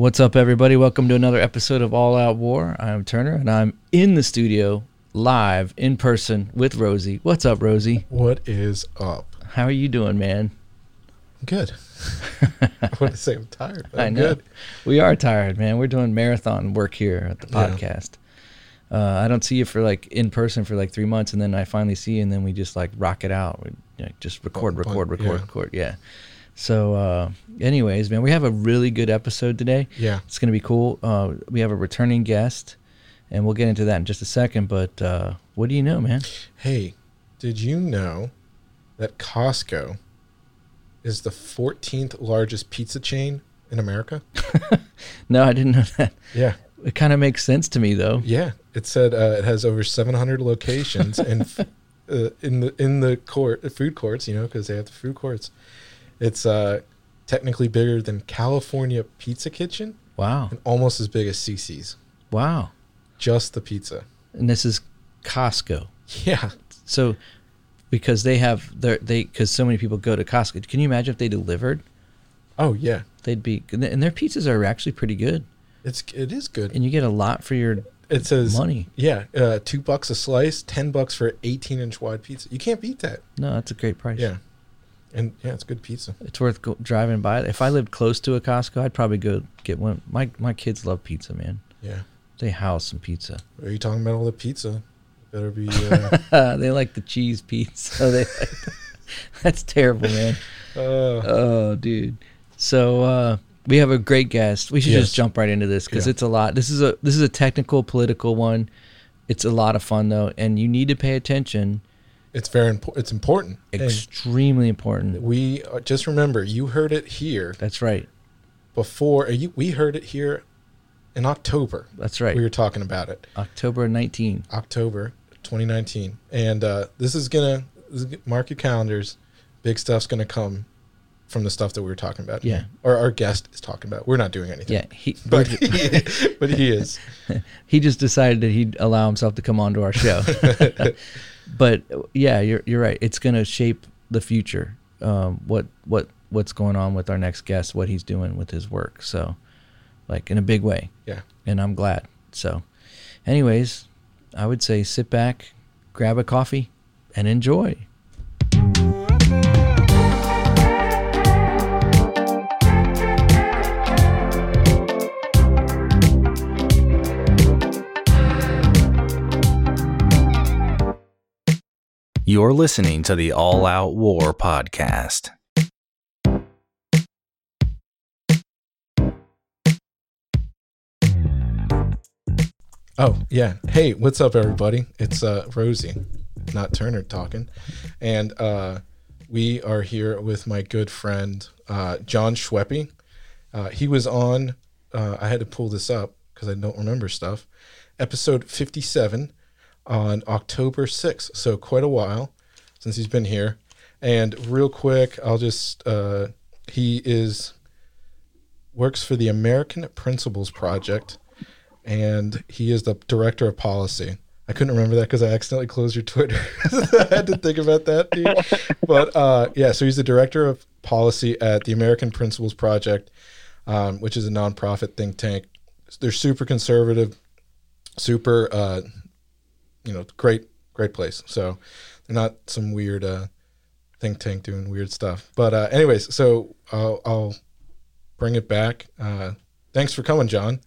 What's up, everybody? Welcome to another episode of All Out War. I'm Turner, and I'm in the studio live in person with Rosie. What's up, Rosie? What is up? How are you doing, man? Good. I want to say I'm tired. I I'm know good. we are tired, man. We're doing marathon work here at the Yeah. podcast. Uh, I don't see you for like in person for like three months, and then I finally see you, and then we just like rock it out. We you know, just record, record, record, yeah. record. Yeah. So, uh, anyways, man, we have a really good episode today. Yeah. It's gonna be cool. Uh, we have a returning guest, and we'll get into that in just a second. But uh, what do you know, man? Hey, did you know that Costco is the 14th largest pizza chain in America? No, I didn't know that. Yeah. It kind of makes sense to me, though. Yeah. It said uh, it has over 700 locations and uh, in the in the court the food courts, you know, because they have the food courts. It's uh, technically bigger than California Pizza Kitchen Wow, and almost as big as Cici's. wow. Just the pizza. And this is Costco. Yeah. So, because they have their they because so many people go to Costco. Can you imagine if they delivered? Oh yeah. They'd be and their pizzas are actually pretty good, It's it is good. and you get a lot for your It says money. Yeah, uh, two bucks a slice, ten bucks for eighteen inch wide pizza. You can't beat that. No, that's a great price. Yeah, and yeah, it's good pizza. it's worth go, driving by. If I lived close to a Costco, I'd probably go get one. My my kids love pizza, man. Yeah. They house some pizza. Are you talking about all the pizza? Better be. Uh, they like the cheese pizza. They like that's terrible, man. uh, Oh, dude. So uh, we have a great guest. We should Yes. just jump right into this because Yeah. it's a lot. This is a this is a technical, political one. It's a lot of fun though, and you need to pay attention. It's very important. It's important. Extremely important. we uh, just remember you heard it here That's right. before. uh, You, we heard it here in October. That's right. We were talking about it. October 19. October 2019, and uh, this is gonna this is, mark your calendars. Big stuff's gonna come from the stuff that we were talking about. Yeah. or our guest is talking about. We're not doing anything. Yeah, he but he, but he is. he just decided that he'd allow himself to come onto our show. but yeah, you're you're right. It's going to shape the future. Um, what what what's going on with our next guest? What he's doing with his work? So, like in a big way. Yeah. and I'm glad. So, anyways, I would say sit back, grab a coffee, and enjoy. You're listening to the All Out War podcast. Oh yeah. Hey, what's up, everybody? It's uh, Rosie, not Turner, talking, and uh, we are here with my good friend uh, Jon Schweppe. Uh, he was on. Uh, I had to pull this up because I don't remember stuff. Episode fifty-seven on October sixth. So quite a while since he's been here. And real quick, I'll just. Uh, he is works for the American Principles Project and he is the director of policy. I couldn't remember that because I accidentally closed your Twitter. I had to think about that, dude. But uh, yeah, so he's the director of policy at the American Principles Project, um, which is a nonprofit think tank. They're super conservative, super, uh, you know, great, great place. So they're not some weird uh, think tank doing weird stuff. But uh, anyways, so I'll, I'll bring it back. Uh, thanks for coming, Jon.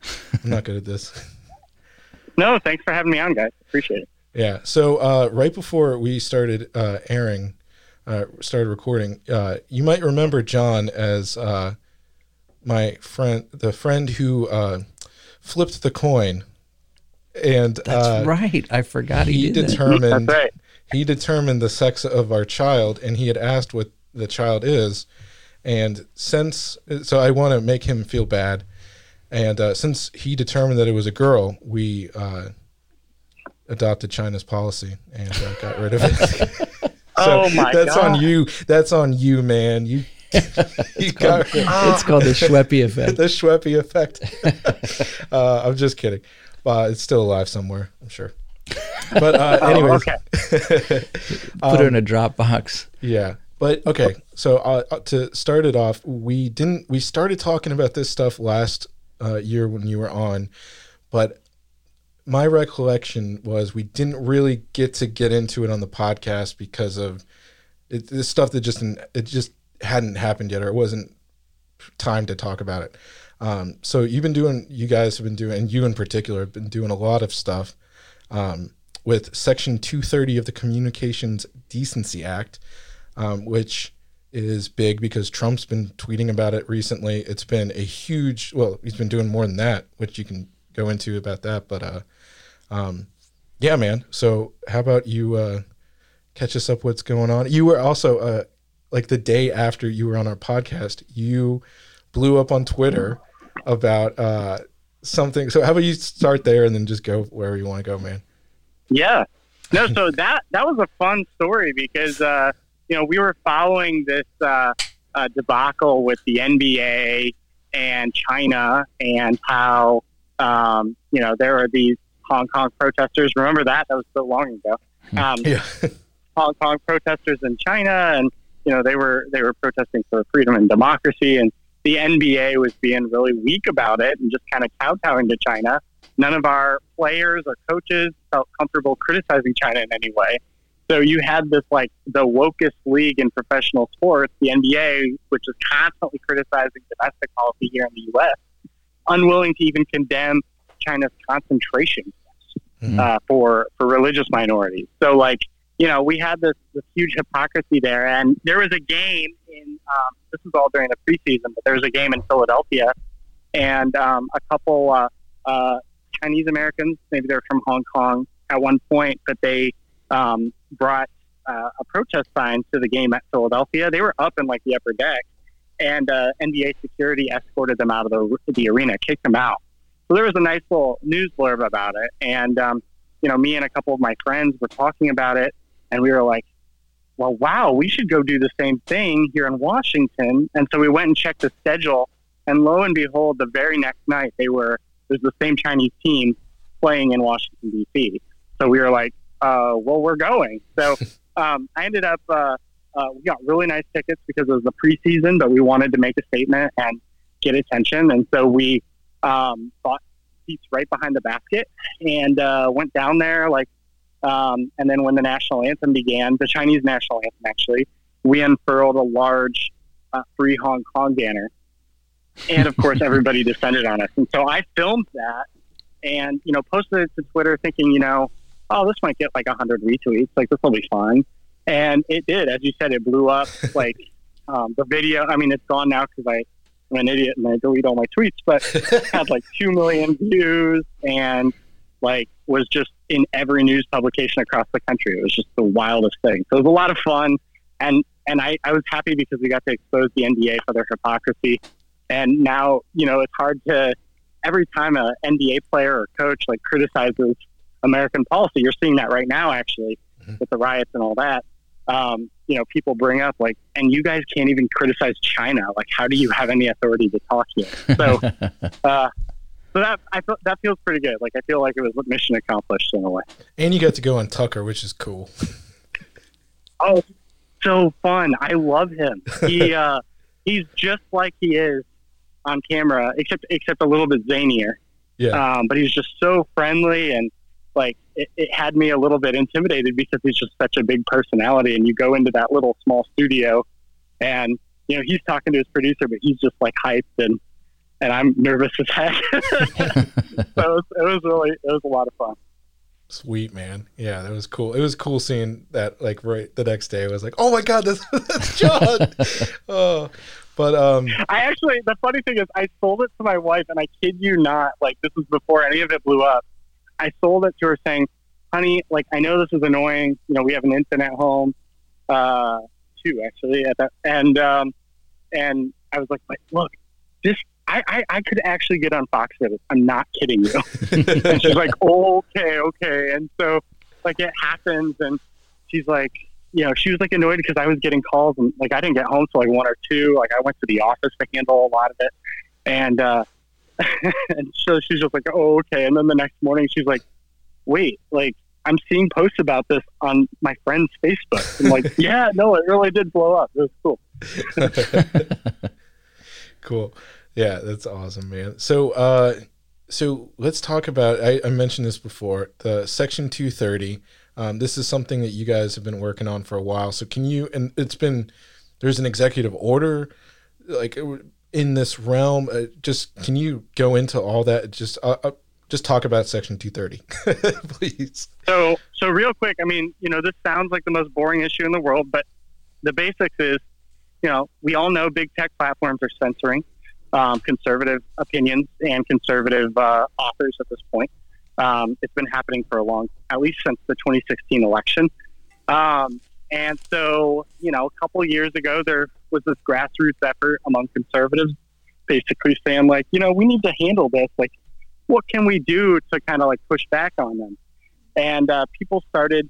I'm not good at this. No, thanks for having me on, guys. Appreciate it. Yeah. So uh, right before we started uh, airing, uh, started recording, uh, you might remember Jon as uh, my friend, the friend who uh, flipped the coin, and That's uh, right. I forgot he, he did that. determined That's right. he determined the sex of our child, and he had asked what the child is, and since so I want to make him feel bad, and uh, since he determined that it was a girl, we uh, adopted China's policy and uh, got rid of it. Oh my that's on you. That's on you, man. You you got rid- It's called the Schweppe effect. the Schweppe effect. uh, I'm just kidding. Uh, it's still alive somewhere, I'm sure. But uh, Oh, anyways, okay. Put it in a Dropbox. Yeah. But okay, so uh, uh, to start it off, we didn't. We started talking about this stuff last uh, year when you were on, but my recollection was we didn't really get to get into it on the podcast because of it, this stuff that just it just hadn't happened yet, or it wasn't time to talk about it. Um, so you've been doing, you guys have been doing, and you in particular have been doing a lot of stuff um, with Section 230 of the Communications Decency Act, um, which is big because Trump's been tweeting about it recently. It's been a huge, well, he's been doing more than that, which you can go into about that. But uh, um, yeah, man. So how about you uh, catch us up what's going on? You were also uh, like the day after you were on our podcast, you blew up on Twitter about uh, something. So how about you start there and then just go wherever you want to go, man? Yeah. No, so that that was a fun story because uh, you know we were following this uh, uh, debacle with the NBA and China and how um, you know there are these Hong Kong protesters. Remember that? That was so long ago. Hmm. Um, Yeah. Hong Kong protesters in China, and you know they were they were protesting for freedom and democracy, and the NBA was being really weak about it and just kind of kowtowing to China. None of our players or coaches felt comfortable criticizing China in any way. So you had this like the wokest league in professional sports, the NBA, which is constantly criticizing domestic policy here in the U.S., unwilling to even condemn China's concentration Mhm. uh, for for religious minorities. So like you know we had this this huge hypocrisy there, and there was a game in um, this was all during the preseason, but there was a game in Philadelphia, and um, a couple uh, uh, Chinese Americans, maybe they're from Hong Kong at one point, but they um, brought uh, a protest sign to the game at Philadelphia. They were up in like the upper deck, and uh, NBA security escorted them out of the, the arena, kicked them out. So there was a nice little news blurb about it, and um, you know, me and a couple of my friends were talking about it, and we were like, "Well, wow, we should go do the same thing here in Washington." And so we went and checked the schedule, and lo and behold, the very next night they were there's the same Chinese team playing in Washington D.C. So we were like, uh, "Well, we're going." So um, I ended up uh, uh, we got really nice tickets because it was the preseason, but we wanted to make a statement and get attention, and so we um, bought seats right behind the basket and uh, went down there. Like, um, and then when the national anthem began, the Chinese national anthem actually, we unfurled a large uh, free Hong Kong banner, and of course everybody descended on us. And so I filmed that and you know posted it to Twitter, thinking you know, oh this might get like hundred retweets, like this will be fun, and it did. As you said, it blew up. like um, the video. I mean, it's gone now because I. I'm an idiot and I delete all my tweets, but had like two million views and like was just in every news publication across the country. It was just the wildest thing. So it was a lot of fun, and and I, I was happy because we got to expose the NBA for their hypocrisy. And now you know it's hard to every time a NBA player or coach like criticizes American policy. You're seeing that right now, actually, Mhm. with the riots and all that. Um, you know, people bring up like, and you guys can't even criticize China. Like, how do you have any authority to talk here? So, uh, so that I feel, that feels pretty good. Like, I feel like it was mission accomplished in a way. And you got to go on Tucker, which is cool. Oh, so fun! I love him. He uh, he's just like he is on camera, except except a little bit zanier. Yeah. Um, but he's just so friendly and like it, it had me a little bit intimidated because he's just such a big personality. And you go into that little small studio, and you know he's talking to his producer, but he's just like hyped and and I'm nervous as heck. so it was, it was really it was a lot of fun. Sweet man, yeah, that was cool. It was cool seeing that. Like right the next day, I was like, "Oh my god, that's, that's Jon!" oh, but um, I actually, the funny thing is, I sold it to my wife, and I kid you not, like this was before any of it blew up. I sold it to her saying, "Honey, like I know this is annoying. You know, we have an infant at home, uh, two actually, at that, and um, and I was like, like, look, this." I, I, I could actually get on Fox with it. I'm not kidding you. and she's like, okay, okay. And so, like, it happens, and she's like, you know, she was like annoyed because I was getting calls, and like I didn't get home till like one or two. Like I went to the office to handle a lot of it, and uh, and so she's just like, oh, okay. And then the next morning, she's like, wait, like I'm seeing posts about this on my friend's Facebook. I'm like, yeah, no, it really did blow up. It was cool. cool. Yeah, that's awesome, man. So, uh, so let's talk about. I, I mentioned this before. The Section 230. Um, this is something that you guys have been working on for a while. So, can you? And it's been there's an executive order, like in this realm. Uh, just can you go into all that? Just uh, uh, just talk about Section 230, please. So, so real quick. I mean, you know, this sounds like the most boring issue in the world, but the basics is, you know, we all know big tech platforms are censoring um, conservative opinions and conservative uh, authors at this point. Um, it's been happening for a long, at least since the 2016 election. Um, and so, you know, a couple years ago, there was this grassroots effort among conservatives, basically saying, like, you know, we need to handle this. Like, what can we do to kind of like push back on them? And uh, people started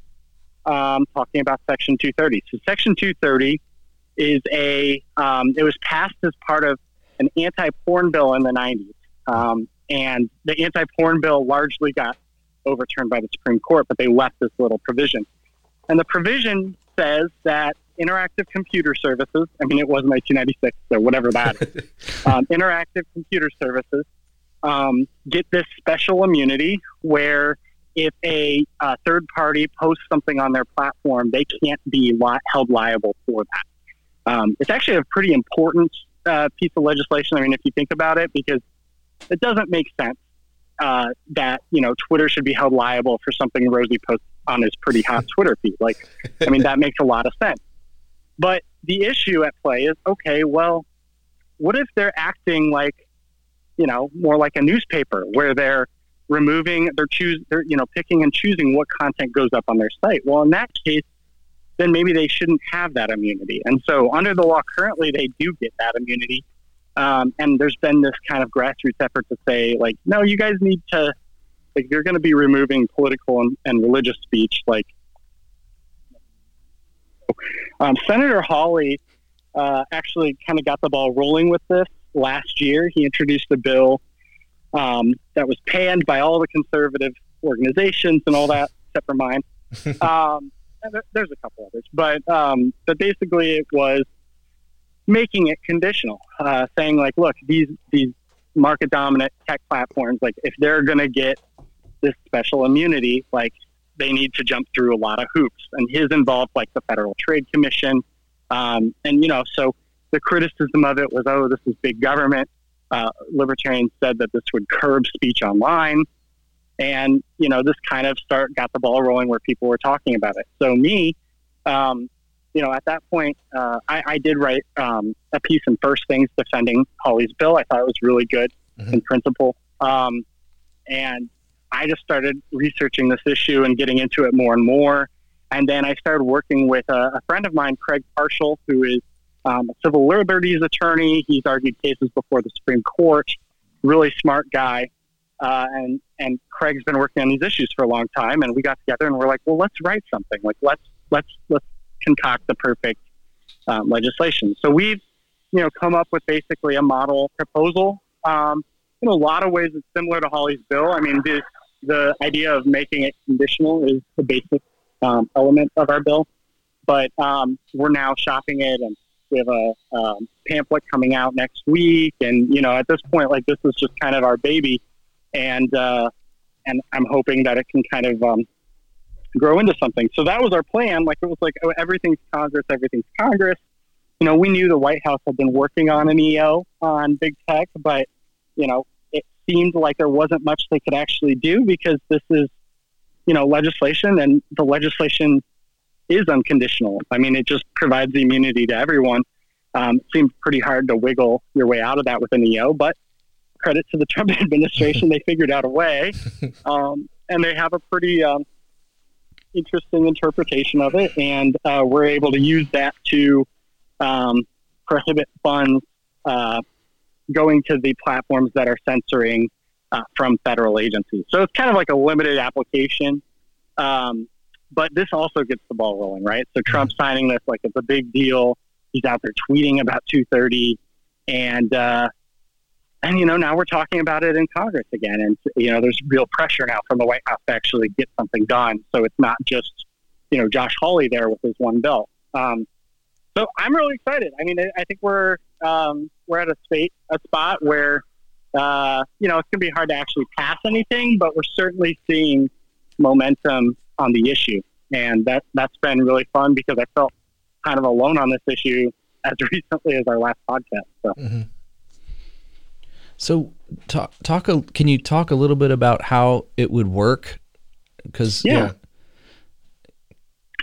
um, talking about Section 230. So, Section 230 is a, um, it was passed as part of an anti-porn bill in the 90s. Um, and the anti-porn bill largely got overturned by the Supreme Court, but they left this little provision. And the provision says that interactive computer services, I mean, it was 1996, so whatever that is, um, interactive computer services um, get this special immunity where if a uh, third party posts something on their platform, they can't be li- held liable for that. Um, it's actually a pretty important uh, piece of legislation. I mean, if you think about it, because it doesn't make sense uh, that you know Twitter should be held liable for something Rosie posts on his pretty hot Twitter feed. Like, I mean, that makes a lot of sense. But the issue at play is okay. Well, what if they're acting like you know more like a newspaper where they're removing they're choose they're you know picking and choosing what content goes up on their site well in that case then maybe they shouldn't have that immunity. And so, under the law currently, they do get that immunity. Um, and there's been this kind of grassroots effort to say, like, no, you guys need to, like, you're going to be removing political and, and religious speech. Like, um, Senator Hawley uh, actually kind of got the ball rolling with this last year. He introduced a bill um, that was panned by all the conservative organizations and all that, except for mine. There's a couple others, but um, but basically it was making it conditional, uh, saying like, look, these these market dominant tech platforms, like if they're going to get this special immunity, like they need to jump through a lot of hoops. And his involved like the Federal Trade Commission, um, and you know, so the criticism of it was, oh, this is big government. Uh, libertarians said that this would curb speech online. And, you know, this kind of start got the ball rolling where people were talking about it. So me, um, you know, at that point, uh, I, I, did write um, a piece in First Things defending Hawley's bill. I thought it was really good mm-hmm. in principle. Um, and I just started researching this issue and getting into it more and more. And then I started working with a, a friend of mine, Craig Parshall, who is um, a civil liberties attorney. He's argued cases before the Supreme Court. Really smart guy. Uh, and and Craig's been working on these issues for a long time, and we got together and we're like, well, let's write something. Like let's let's let's concoct the perfect um, legislation. So we've you know come up with basically a model proposal. Um, in a lot of ways, it's similar to Hawley's bill. I mean, the the idea of making it conditional is the basic um, element of our bill, but um, we're now shopping it and we have a um, pamphlet coming out next week. And you know, at this point, like this is just kind of our baby and uh, and I'm hoping that it can kind of um, grow into something. So that was our plan. Like it was like oh, everything's Congress, everything's Congress. You know, we knew the White House had been working on an EO on big tech, but you know, it seemed like there wasn't much they could actually do because this is, you know, legislation, and the legislation is unconditional. I mean, it just provides immunity to everyone. Um, it seemed pretty hard to wiggle your way out of that with an EO, but credit to the Trump administration. they figured out a way, um, and they have a pretty um, interesting interpretation of it, and uh, we're able to use that to um, prohibit funds uh, going to the platforms that are censoring uh, from federal agencies. So it's kind of like a limited application. Um, but this also gets the ball rolling, right? So Trump mm-hmm. signing this like it's a big deal. He's out there tweeting about 230, and uh, and you know now we're talking about it in Congress again, and you know there's real pressure now from the White House to actually get something done. So it's not just you know Josh Hawley there with his one bill. Um, So I'm really excited. I mean, I, I think we're um, we're at a spate, a spot where uh, you know it's going to be hard to actually pass anything, but we're certainly seeing momentum on the issue, and that that's been really fun because I felt kind of alone on this issue as recently as our last podcast. So. Mm-hmm. So talk talk. A, can you talk a little bit about how it would work? Because Yeah.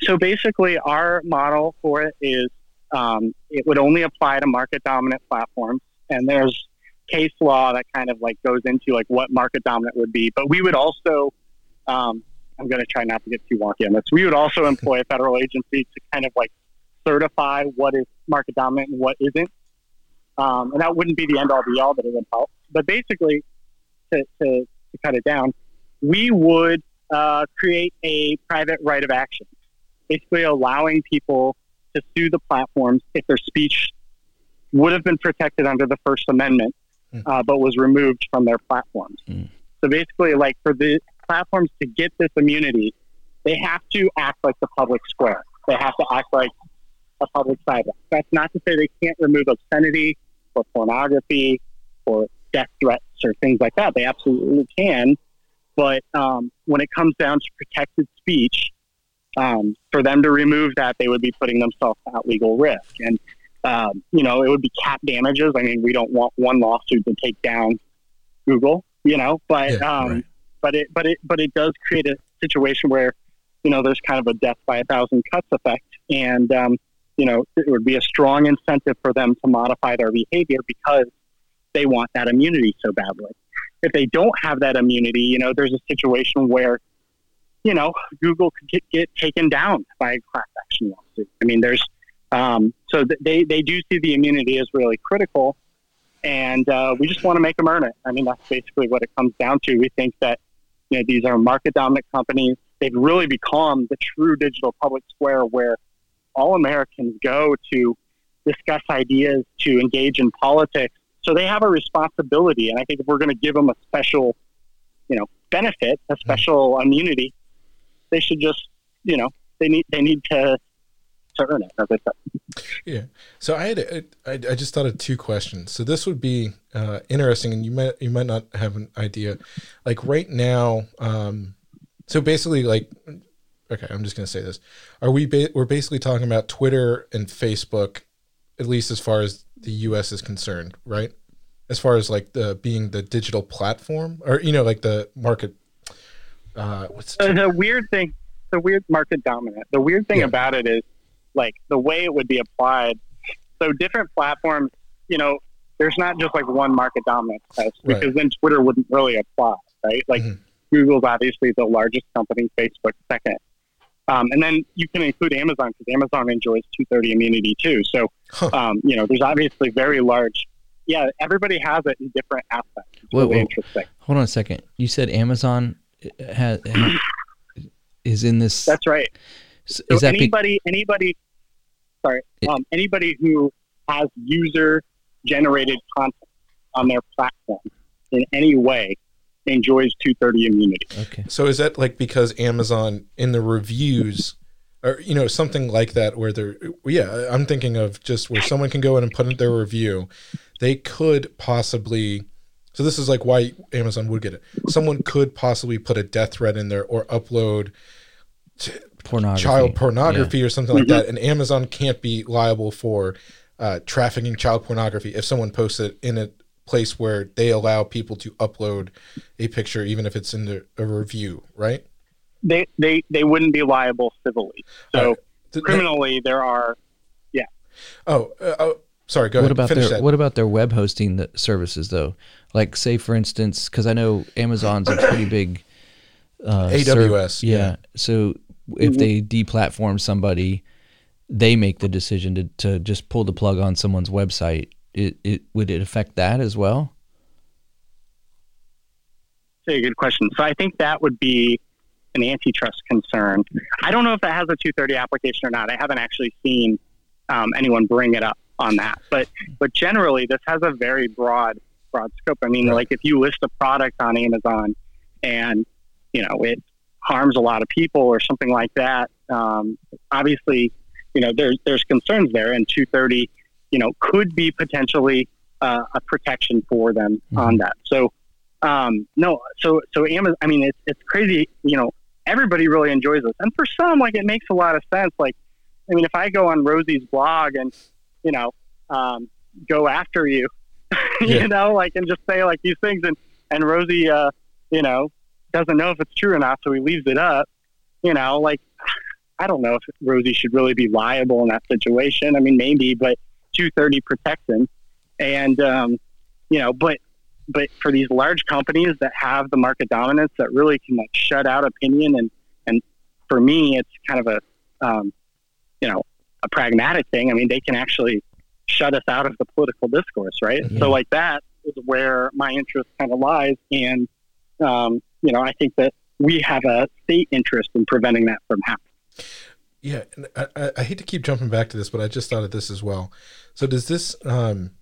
So basically, our model for it is um, it would only apply to market dominant platforms, and there's case law that kind of like goes into like what market dominant would be. But we would also, um, I'm going to try not to get too wonky on this. We would also employ a federal agency to kind of like certify what is market dominant and what isn't. Um, and that wouldn't be the end all be all, but it would help. But basically, to, to, to cut it down, we would uh, create a private right of action, basically allowing people to sue the platforms if their speech would have been protected under the First Amendment, Mm. uh, but was removed from their platforms. Mm. So basically, like for the platforms to get this immunity, they have to act like the public square. They have to act like a public sidewalk. That's not to say they can't remove obscenity or pornography or death threats or things like that. They absolutely can. But um, when it comes down to protected speech, um, for them to remove that, they would be putting themselves at legal risk. And, um, you know, it would be cap damages. I mean, we don't want one lawsuit to take down Google, you know, but, Yeah, um, right. but it, but it, but it does create a situation where, you know, there's kind of a death by a thousand cuts effect. And, um, you know, it would be a strong incentive for them to modify their behavior because they want that immunity so badly. If they don't have that immunity, you know, there's a situation where, you know, Google could get, get taken down by a class action lawsuit. I mean, there's, um, so th- they, they do see the immunity as really critical. And uh, we just want to make them earn it. I mean, that's basically what it comes down to. We think that, you know, these are market dominant companies. They've really become the true digital public square where all Americans go to discuss ideas, to engage in politics. So they have a responsibility. And I think if we're going to give them a special, you know, benefit, a special immunity, they should just, you know, they need they need to to earn it. As I said. Yeah. So I had a, I, I just thought of two questions. So this would be uh, interesting, and you might you might not have an idea. Like right now, um, so basically, like, okay, I'm just gonna say this: Are we ba- we're basically talking about Twitter and Facebook, at least as far as the U.S. is concerned, right? As far as like the being the digital platform, or you know, like the market. Uh, what's the, the weird thing, the weird market dominant. The weird thing Yeah. about it is, like the way it would be applied. So different platforms, you know, there's not just like one market dominant test Right. because then Twitter wouldn't really apply, right? Like Mhm. Google's obviously the largest company, Facebook second, um, and then you can include Amazon because Amazon enjoys 230 immunity too. So, Huh. um, you know, there's obviously very large. Yeah, everybody has it in different aspects. It's Whoa, really whoa. interesting. hold on a second. You said Amazon has, is in this. That's right. is So that be- anybody, anybody, sorry, um, anybody who has user generated content on their platform in any way enjoys 230 immunity. okay? So is that like because Amazon in the reviews or you know something like that where they're yeah, I'm thinking of just where someone can go in and put in their review. They could possibly so this is like why Amazon would get it. Someone could possibly put a death threat in there or upload Pornography. child pornography or something like Mm-hmm. that and Amazon can't be liable for uh, trafficking child pornography if someone posts it in a place where they allow people to upload a picture even if it's in the, a review, right? They, they, they wouldn't be liable civilly. So Alright. Th- criminally, there are, Oh, uh, oh, sorry. Go what ahead. about Finish their that. what about their web hosting th- services though? Like say for instance, because I know Amazon's a pretty big uh, AWS, yeah. yeah. So if they deplatform somebody, they make the decision to to just pull the plug on someone's website. It it would it affect that as well? That's a good question. So I think that would be an antitrust concern. I don't know if that has a 230 application or not. I haven't actually seen um, anyone bring it up on that. But but generally, this has a very broad broad scope. I mean, Right. like if you list a product on Amazon and you know it harms a lot of people or something like that, um, obviously you know, there's there's concerns there, and 230, you know, could be potentially uh, a protection for them mm-hmm. on that. So, um, no, so so Amazon. I mean, it's it's crazy. You know, everybody really enjoys this, and for some, like it makes a lot of sense. Like, I mean, if I go on Rosie's blog and you know, um, go after you, you know, like and just say like these things, and and Rosie, uh, you know, doesn't know if it's true or not, so he leaves it up. You know, like I don't know if Rosie should really be liable in that situation. I mean, maybe, but 230 protects him. And, um, you know, but, but for these large companies that have the market dominance that really can like shut out opinion and, and for me, it's kind of a, um, you know, a pragmatic thing. I mean, they can actually shut us out of the political discourse, right? Mm-hmm. So like that is where my interest kind of lies. And, um, you know, I think that we have a state interest in preventing that from happening. Yeah, I, I, hate to keep jumping back to this, but I just thought of this as well. So does this, um,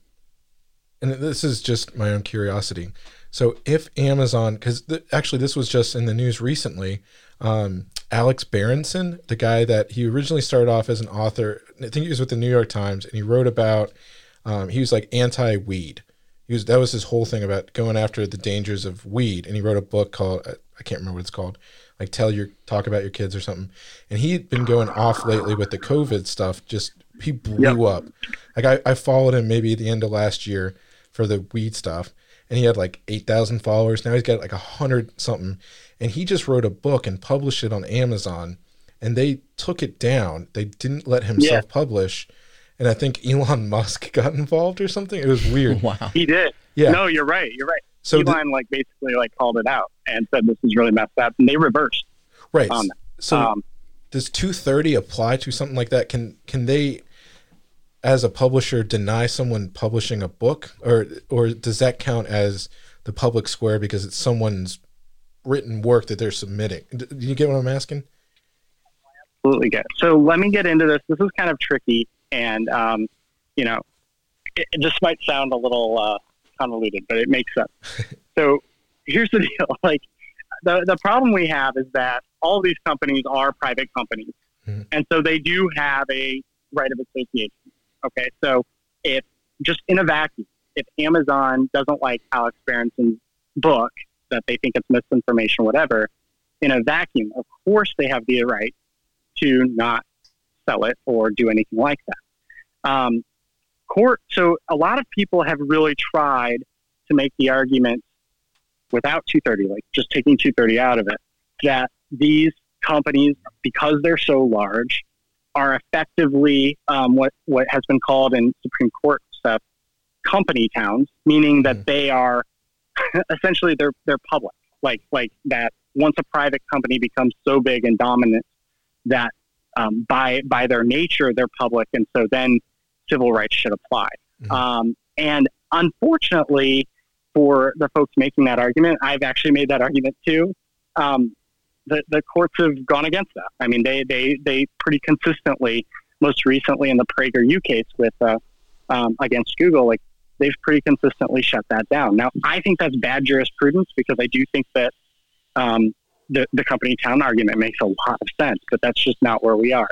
and this is just my own curiosity. So if Amazon, because th- actually this was just in the news recently, um, Alex Berenson, the guy that he originally started off as an author, I think he was with the New York Times, and he wrote about, um, he was like anti-weed. He was that was his whole thing about going after the dangers of weed, and he wrote a book called I can't remember what it's called, like tell your talk about your kids or something. And he'd been going off lately with the COVID stuff. Just he blew yep. up. Like I, I followed him maybe at the end of last year for the weed stuff, and he had like eight thousand followers. Now he's got like a hundred something, and he just wrote a book and published it on Amazon, and they took it down. They didn't let him yeah. self publish. And I think Elon Musk got involved or something. It was weird. wow. He did. Yeah. No, you're right. You're right. So Elon the, like basically like called it out and said this is really messed up, and they reversed. Right. So um, does 230 apply to something like that? Can can they, as a publisher, deny someone publishing a book, or or does that count as the public square because it's someone's written work that they're submitting? Do you get what I'm asking? Absolutely get. So let me get into this. This is kind of tricky, and um, you know, it, it, just might sound a little. Uh, convoluted, but it makes sense. so here's the deal: like the the problem we have is that all these companies are private companies, mm-hmm. and so they do have a right of association. Okay, so if just in a vacuum, if Amazon doesn't like Alex Berenson's book that they think it's misinformation, whatever, in a vacuum, of course they have the right to not sell it or do anything like that. Um, court. So a lot of people have really tried to make the argument without 230, like just taking 230 out of it, that these companies, because they're so large, are effectively um, what what has been called in Supreme Court stuff company towns, meaning that mm. they are essentially they're they're public, like like that. Once a private company becomes so big and dominant that um, by by their nature they're public, and so then civil rights should apply. Mm-hmm. Um, and unfortunately, for the folks making that argument, I've actually made that argument too. Um, the, the courts have gone against that. I mean, they, they, they pretty consistently, most recently in the PragerU case with uh, um, against Google, like they've pretty consistently shut that down. Now, I think that's bad jurisprudence because I do think that um, the, the company town argument makes a lot of sense, but that's just not where we are.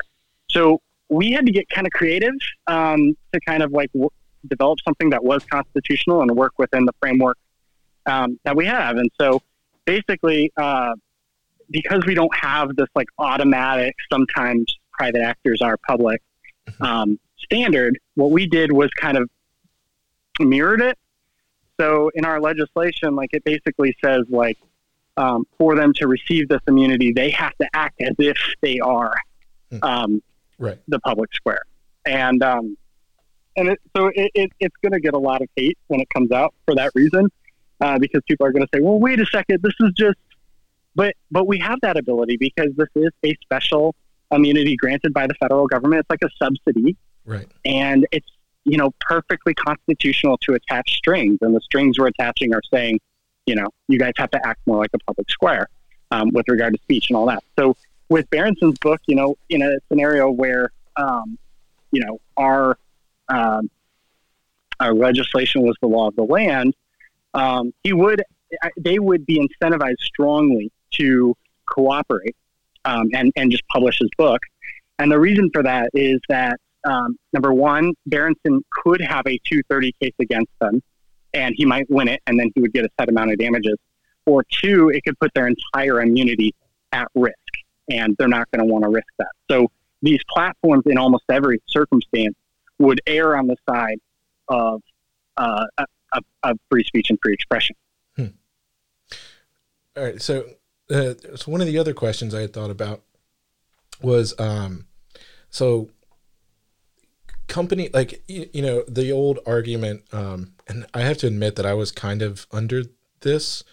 So we had to get kind of creative um, to kind of like w- develop something that was constitutional and work within the framework um, that we have. And so basically, uh, because we don't have this like automatic, sometimes private actors are public mm-hmm. um, standard, what we did was kind of mirrored it. So in our legislation, like it basically says like um, for them to receive this immunity, they have to act as if they are hmm. um, right. the public square. And um, and it, so it, it, it's going to get a lot of hate when it comes out for that reason, uh, because people are going to say, "Well, wait a second, this is just." But but we have that ability because this is a special immunity granted by the federal government. It's like a subsidy, right? And it's you know perfectly constitutional to attach strings, and the strings we're attaching are saying, you know, you guys have to act more like a public square um, with regard to speech and all that. So with Berenson's book, you know, in a scenario where, um, you know, our um, our legislation was the law of the land, um, he would they would be incentivized strongly to cooperate um, and and just publish his book. And the reason for that is that um, number one, Berenson could have a 230 case against them, and he might win it, and then he would get a set amount of damages. Or two, it could put their entire immunity at risk, and they're not going to want to risk that. So these platforms, in almost every circumstance, would err on the side of uh, of, of free speech and free expression. All right. So, uh, so one of the other questions I had thought about was, um, so company like you, you know the old argument, um, and I have to admit that I was kind of under this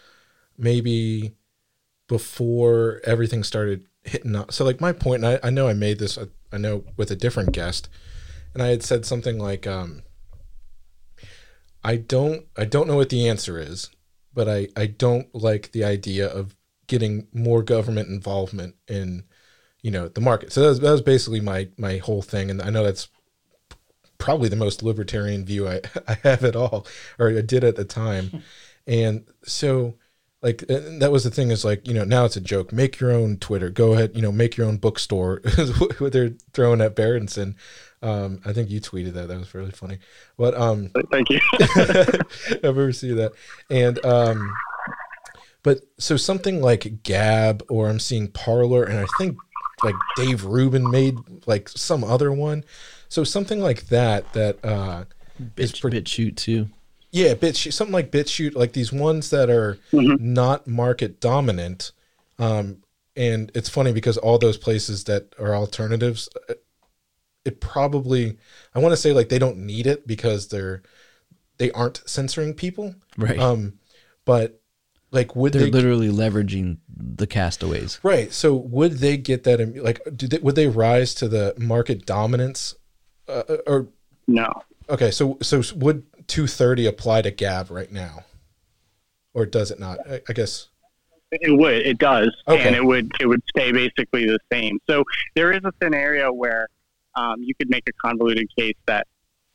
maybe before everything started hitting up. So like my point, and I, I know I made this, I, I know with a different guest, and I had said something like, um, I don't, I don't know what the answer is, but I, I don't like the idea of getting more government involvement in, you know, the market. So that was, that was basically my, my whole thing. And I know that's probably the most libertarian view I, I have at all, or I did at the time. and so, like and that was the thing is like you know now it's a joke make your own twitter go ahead you know make your own bookstore what they're throwing at Berenson. Um, I think you tweeted that. That was really funny. But um, Thank you. I've ever seen that. And um, but so something like Gab or I'm seeing Parler, and I think like Dave Rubin made like some other one. So something like that that uh, is Bit, pretty BitChute too. yeah, BitChute, something like BitChute, like these ones that are not market dominant. Um, and it's funny because all those places that are alternatives, uh, it probably I want to say like they don't need it because they're they aren't censoring people. Right. Um, but like would They're they literally leveraging the castaways. right? So would they get that? im- Like, do they, would they rise to the market dominance? Uh, or no. okay, so so would 230 apply to Gab right now, or does it not? I, I guess. It would. It does, Okay. and it would. It would stay basically the same. So there is a scenario where um, you could make a convoluted case that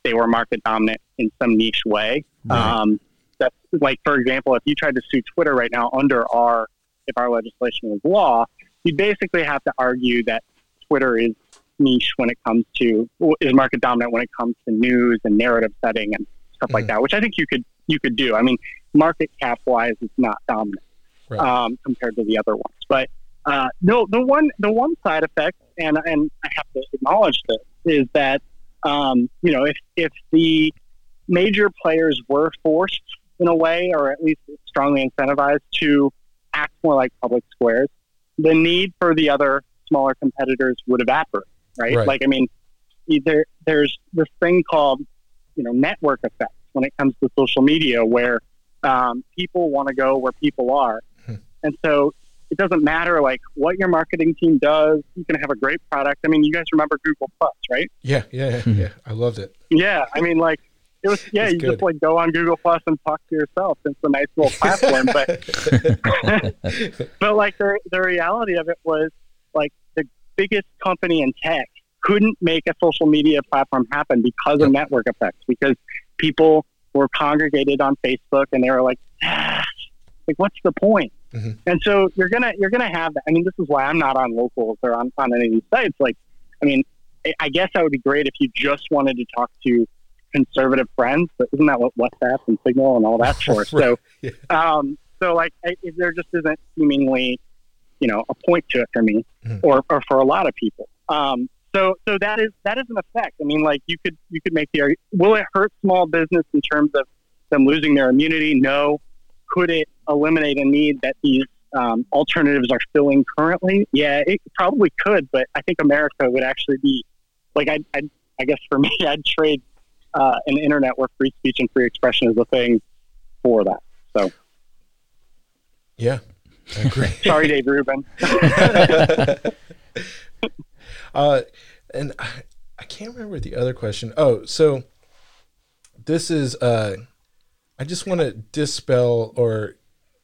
they were market dominant in some niche way. Right. Um, that's like, for example, if you tried to sue Twitter right now under our if our legislation was law, you'd basically have to argue that Twitter is niche when it comes to is market dominant when it comes to news and narrative setting and stuff like Mhm. that. Which I think you could you could do. I mean, market cap wise, it's not dominant Right. um, compared to the other ones. But uh, no, the one the one side effect, and and I have to acknowledge this, is that um, you know if if the major players were forced in a way, or at least strongly incentivized to act more like public squares, the need for the other smaller competitors would evaporate. Right? Right. Like I mean, there's this thing called you know network effects when it comes to social media where um, people want to go where people are and so it doesn't matter like what your marketing team does. You can have a great product. I mean, you guys remember Google Plus, right? Yeah, yeah, yeah, yeah. I loved it. Yeah. I mean, like it was. Yeah, It's you good. just like go on Google Plus and talk to yourself. It's a nice little platform, but but like the the reality of it was like the biggest company in tech couldn't make a social media platform happen because of network effects because people were congregated on Facebook and they were like, ah, like what's the point? Mhm. And so you're gonna you're gonna have that. I mean, this is why I'm not on locals or on, on any of these sites. Like, I mean, I- guess that would be great if you just wanted to talk to conservative friends, but isn't that what WhatsApp and Signal and all that's for? So, Yeah. um, so like, I, if there just isn't seemingly, you know, a point to it for me, Mhm. or, or for a lot of people. Um, so, so that is that is an effect. I mean, like, you could you could make the argument. Will it hurt small business in terms of them losing their immunity? No. Could it eliminate a need that these um, alternatives are filling currently? Yeah, it probably could, but I think America would actually be like I, I, I guess for me, I'd trade uh, an internet where free speech and free expression is a thing for that. So Yeah, I agree. sorry, Dave Rubin. uh, and I, I can't remember the other question. Oh, so this is uh, I just want to dispel or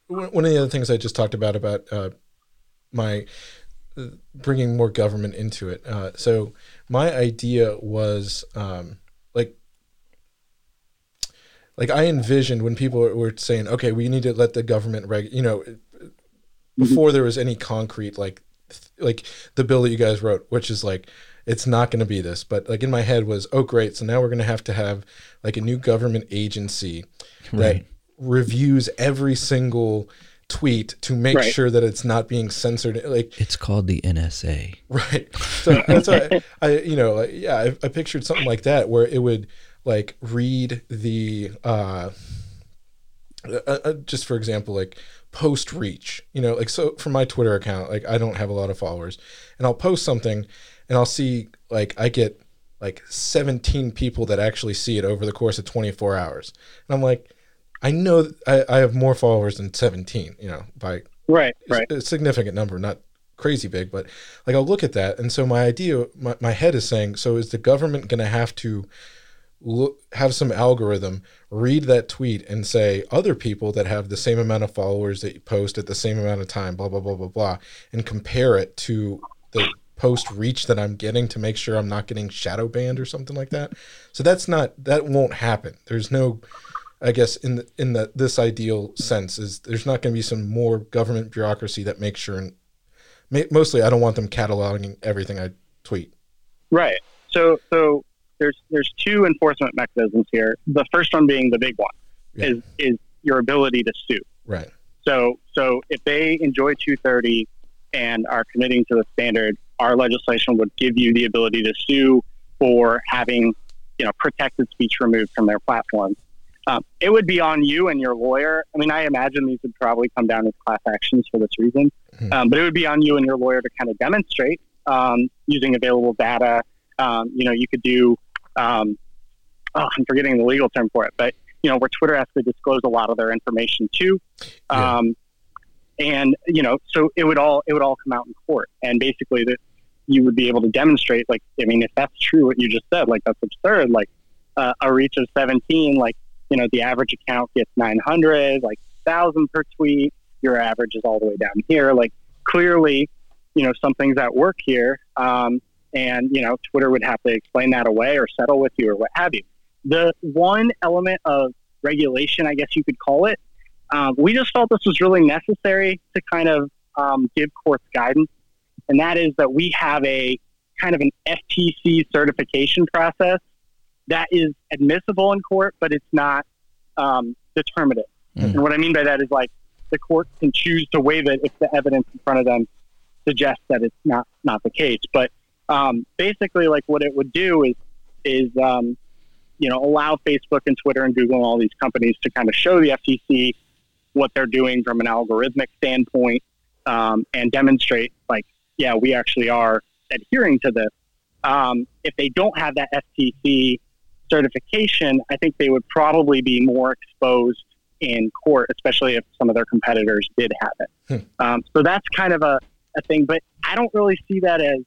one of the other things I just talked about about uh, my bringing more government into it. Uh, so my idea was um, like like I envisioned when people were- were saying, okay, we need to let the government reg, you know, before there was any concrete like like the bill that you guys wrote, which is like it's not going to be this. But like in my head was, oh great, so now we're going to have to have like a new government agency that reviews every single tweet to make Right. sure that it's not being censored. Like It's called the NSA. Right. So that's why I, you know, like, yeah, I, I pictured something like that where it would like read the, uh, uh, uh, just for example, like post reach, you know, like so for my Twitter account, like I don't have a lot of followers, and I'll post something, and I'll see like I get like 17 people that actually see it over the course of 24 hours, and I'm like, I know I, I have more followers than 17, you know, by Right, right. a significant number, not crazy big, but like I'll look at that, and so my idea, my, my head is saying, so is the government going to have to look, have some algorithm read that tweet and say other people that have the same amount of followers that you post at the same amount of time, blah blah blah blah blah, and compare it to the post reach that I'm getting to make sure I'm not getting shadow banned or something like that. So that's not that won't happen. There's no I guess in the, in the this ideal sense is there's not going to be some more government bureaucracy that makes sure and mostly I don't want them cataloging everything I tweet. Right. So so there's there's two enforcement mechanisms here. The first one being the big one Yeah. is is your ability to sue. Right. So so if they enjoy 230 and are committing to the standard, our legislation would give you the ability to sue for having you know protected speech removed from their platforms. Um, it would be on you and your lawyer. I mean, I imagine these would probably come down as class actions for this reason, Mhm. um, but it would be on you and your lawyer to kind of demonstrate um, using available data. Um, you know, you could do. Um, oh, I'm forgetting the legal term for it, but you know, where Twitter has to disclose a lot of their information too. Yeah. Um, and you know, so it would all it would all come out in court, and basically that you would be able to demonstrate. Like, I mean, if that's true, what you just said, like that's absurd. Like uh, a reach of 17, like you know, the average account gets 900, like thousand per tweet. Your average is all the way down here. Like clearly, you know, something's at work here. Um, and you know, Twitter would have to explain that away or settle with you or what have you. The one element of regulation, I guess you could call it, um, we just felt this was really necessary to kind of um, give courts guidance, and that is that we have a kind of an FTC certification process that is admissible in court, but it's not um, determinative. Mm. And what I mean by that is like the court can choose to waive it if the evidence in front of them suggests that it's not not the case. But um, basically, like what it would do is is um, you know allow Facebook and Twitter and Google and all these companies to kind of show the FTC what they're doing from an algorithmic standpoint um, and demonstrate like yeah we actually are adhering to this. Um, if they don't have that FTC certification, I think they would probably be more exposed in court, especially if some of their competitors did have it. Um, so that's kind of a, a thing, but I don't really see that as.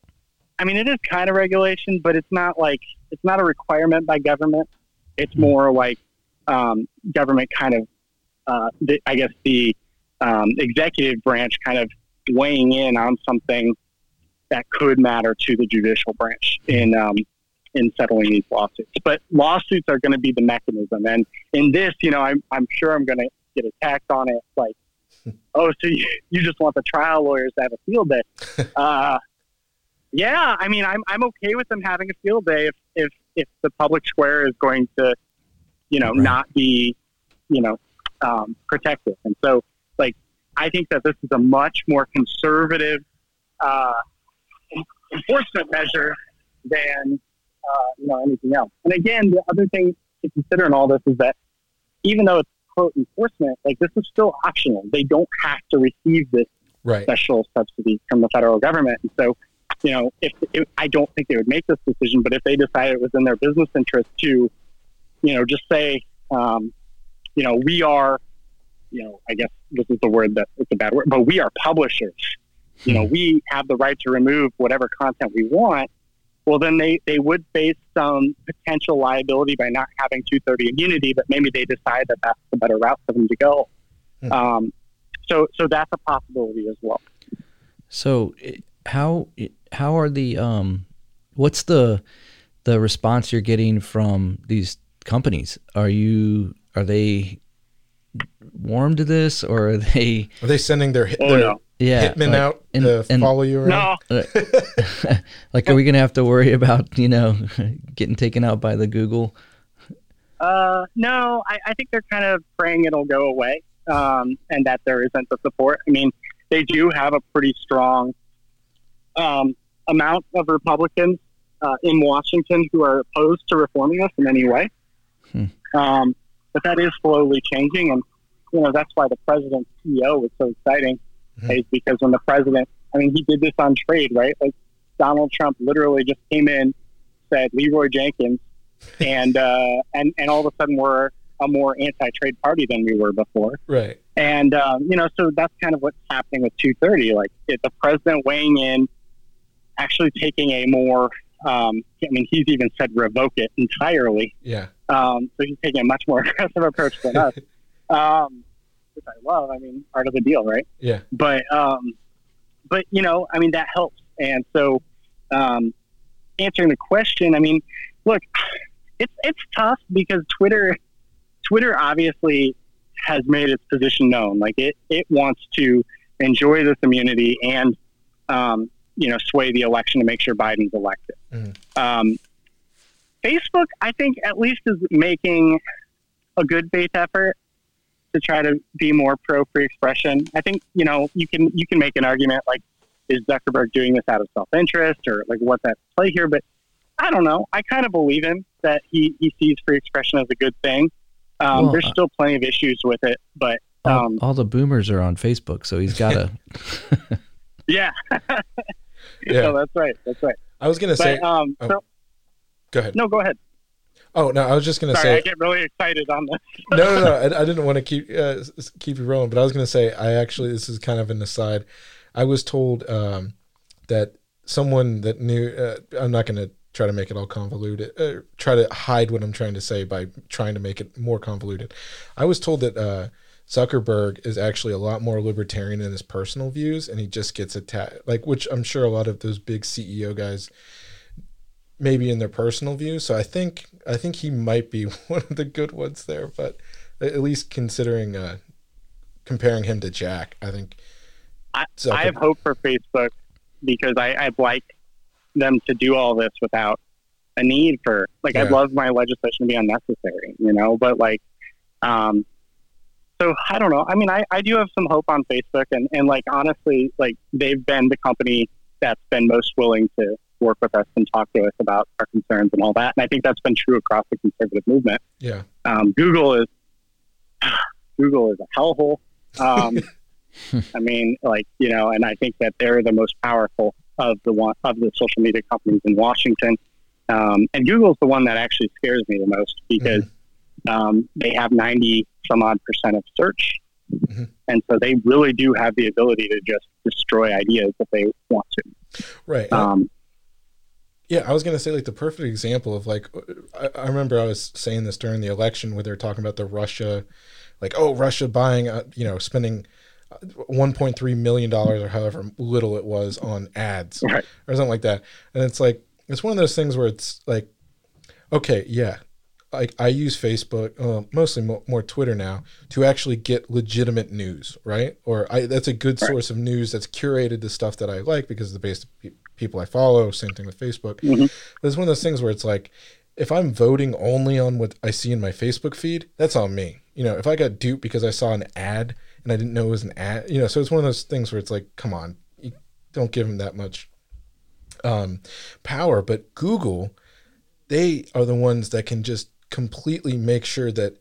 I mean, it is kind of regulation, but it's not like it's not a requirement by government. It's more like um, government kind of, uh, the, I guess, the um, executive branch kind of weighing in on something that could matter to the judicial branch in um, in settling these lawsuits. But lawsuits are going to be the mechanism, and in this, you know, I'm I'm sure I'm going to get attacked on it. Like, oh, so you, you just want the trial lawyers to have a field day? Uh, yeah, I mean, I'm I'm okay with them having a field day if if if the public square is going to, you know, Right. not be, you know, um, protected. And so, I think that this is a much more conservative uh, enforcement measure than uh, you know anything else. And again, the other thing to consider in all this is that even though it's quote enforcement, like this is still optional. They don't have to receive this Right. special subsidy from the federal government. And so, you know, if, if I don't think they would make this decision, but if they decided it was in their business interest to, you know, just say, um, you know, we are, you know, I guess this is the word that it's a bad word, but we are publishers. You know, we have the right to remove whatever content we want. Well, then they, they would face some potential liability by not having 230 immunity, but maybe they decide that that's the better route for them to go. Hmm. Um, so, so that's a possibility as well. So how how are the um what's the the response you're getting from these companies? Are you are they warm to this or are they Are they sending their, hit, Oh, their no. Yeah, hitmen like- out and- to and- follow you around? No, like, are we gonna have to worry about you know getting taken out by the Google? uh, no. I, I think they're kind of praying it'll go away, um, and that there isn't the support. I mean, they do have a pretty strong um, amount of Republicans uh, in Washington who are opposed to reforming us in any way. Hmm. Um, but that is slowly changing, and you know that's why the president's EO was so exciting, Mhm. is because when the president, I mean, he did this on trade, right? Like Donald Trump literally just came in, said Leroy Jenkins, and uh, and and all of a sudden we're a more anti-trade party than we were before. Right. And um, you know, so that's kind of what's happening with 230. Like, the president weighing in, actually taking a more, um, I mean, he's even said revoke it entirely. Yeah. Um, so he's taking a much more aggressive approach than us, um, which I love. I mean, part of the deal, right? Yeah. But um, but you know, I mean, that helps. And so, um, answering the question, I mean, look, it's it's tough because Twitter, Twitter obviously has made its position known. Like it, it wants to enjoy this immunity and, um, you know, sway the election to make sure Biden's elected. Mhm. Um, Facebook, I think, at least is making a good faith effort to try to be more pro free expression. I think you know you can you can make an argument like is Zuckerberg doing this out of self interest or like what's at play here, but I don't know. I kind of believe him that he, he sees free expression as a good thing. Um, Well, there's uh, still plenty of issues with it, but All, um, all the boomers are on Facebook, so he's got to. yeah, Yeah. no, that's right, that's right. I was gonna say. Um, oh. so, go ahead. no, go ahead. Oh no, I was just gonna Sorry, I get really excited on this. no, no, no. I, I didn't want to keep uh, keep you rolling, but I was going to say I actually this is kind of an aside. I was told um, that someone that knew. Uh, I'm not going to try to make it all convoluted. Uh, try to hide what I'm trying to say by trying to make it more convoluted. I was told that uh, Zuckerberg is actually a lot more libertarian in his personal views, and he just gets attacked. Like, which I'm sure a lot of those big CEO guys maybe in their personal view. So I think I think he might be one of the good ones there, but at least considering uh, comparing him to Jack, I think. I, I have hope for Facebook because I, I'd like them to do all this without a need for like I'd love my legislation to be unnecessary, you know, but like um so I don't know. I mean I, I do have some hope on Facebook and, and like honestly, like they've been the company that's been most willing to work with us and talk to us about our concerns and all that. And I think that's been true across the conservative movement. Yeah, Um, Google is Google is a hellhole. Um, I mean, like you know, and I think that they're the most powerful of the one of the social media companies in Washington. Um, and Google's the one that actually scares me the most because um, they have ninety some odd percent of search, Mhm. and so they really do have the ability to just destroy ideas if they want to. right. Um, Yeah, I was gonna say like the perfect example of like I, I remember I was saying this during the election where they're talking about the Russia, like oh Russia buying uh, you know spending uh, 1.3 million dollars or however little it was on ads Right. or something like that, and it's like it's one of those things where it's like okay yeah. Like I use Facebook, uh, mostly mo- more Twitter now, to actually get legitimate news, right? Or I, that's a good Right. source of news that's curated the stuff that I like because of the base pe- people I follow. Same thing with Facebook. Mhm. But it's one of those things where it's like, if I'm voting only on what I see in my Facebook feed, that's on me. You know, if I got duped because I saw an ad and I didn't know it was an ad, you know, so it's one of those things where it's like, come on, you don't give them that much um, power. But Google, they are the ones that can just completely make sure that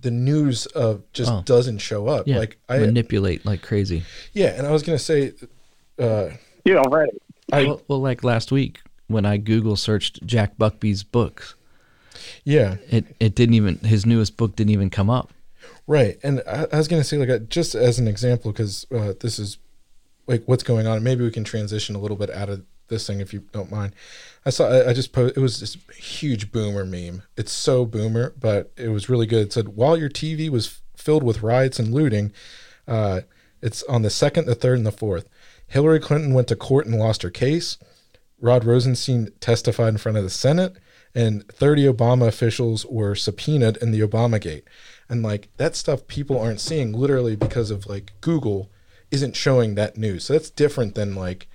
the news of just Oh. doesn't show up. Yeah, Like I, manipulate like crazy. yeah, and I was gonna say, uh, you know, right? I, well, well, like last week when I Google searched Jack Buckby's books, yeah, it it didn't even his newest book didn't even come up. Right, and I, I was gonna say like just as an example because uh, this is like what's going on. Maybe we can transition a little bit out of this thing if you don't mind. I saw I, just posted it was this huge boomer meme. It's so boomer, but it was really good. It said while your TV was filled with riots and looting, uh, it's on the second, the third, and the fourth. Hillary Clinton went to court and lost her case. Rod Rosenstein testified in front of the Senate, and 30 Obama officials were subpoenaed in the Obamagate. And like that stuff people aren't seeing literally because of like Google isn't showing that news. So that's different than like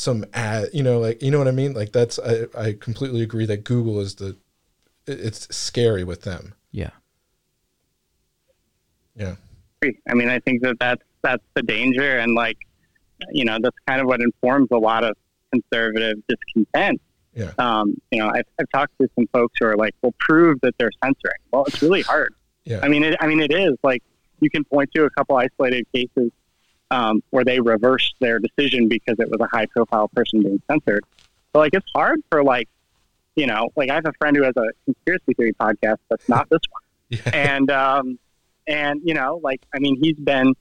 some ad, you know, like you know what I mean? Like that's I, I completely agree that Google is the it's scary with them. Yeah. Yeah. I mean, I think that that's that's the danger, and like, you know, that's kind of what informs a lot of conservative discontent. Yeah. Um, you know, I've, I've talked to some folks who are like, "Well, prove that they're censoring." Well, it's really hard. Yeah. I mean, it, I mean, it is like you can point to a couple isolated cases um, where they reversed their decision because it was a high-profile person being censored. But like, it's hard for like, you know, like I have a friend who has a conspiracy theory podcast that's not this one, Yeah. and um, and you know, like, I mean, he's been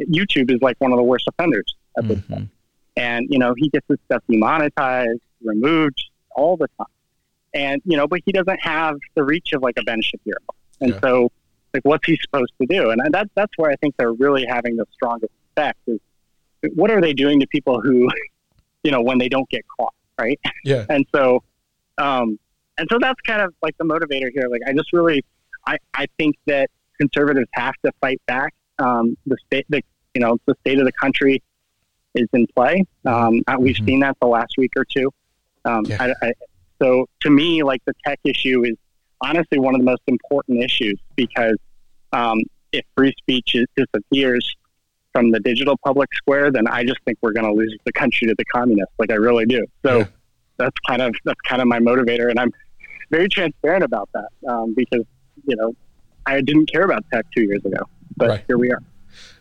YouTube is like one of the worst offenders at this Mhm. and you know he gets his stuff demonetized, removed all the time, and you know, but he doesn't have the reach of like a Ben Shapiro, and Yeah. so like what's he supposed to do? And that that's where I think they're really having the strongest effect is what are they doing to people who, you know, when they don't get caught, right? Yeah. And so, um, and so that's kind of like the motivator here. Like I just really, I I think that conservatives have to fight back. Um, the state, the you know, the state of the country is in play. Um, we've Mhm. seen that the last week or two. Um, Yeah. I, I, so to me, like the tech issue is honestly one of the most important issues because um, if free speech is, disappears from the digital public square, then I just think we're going to lose the country to the communists. Like I really do. So Yeah. that's kind of that's kind of my motivator, and I'm very transparent about that um, because you know I didn't care about tech two years ago, but Right. here we are.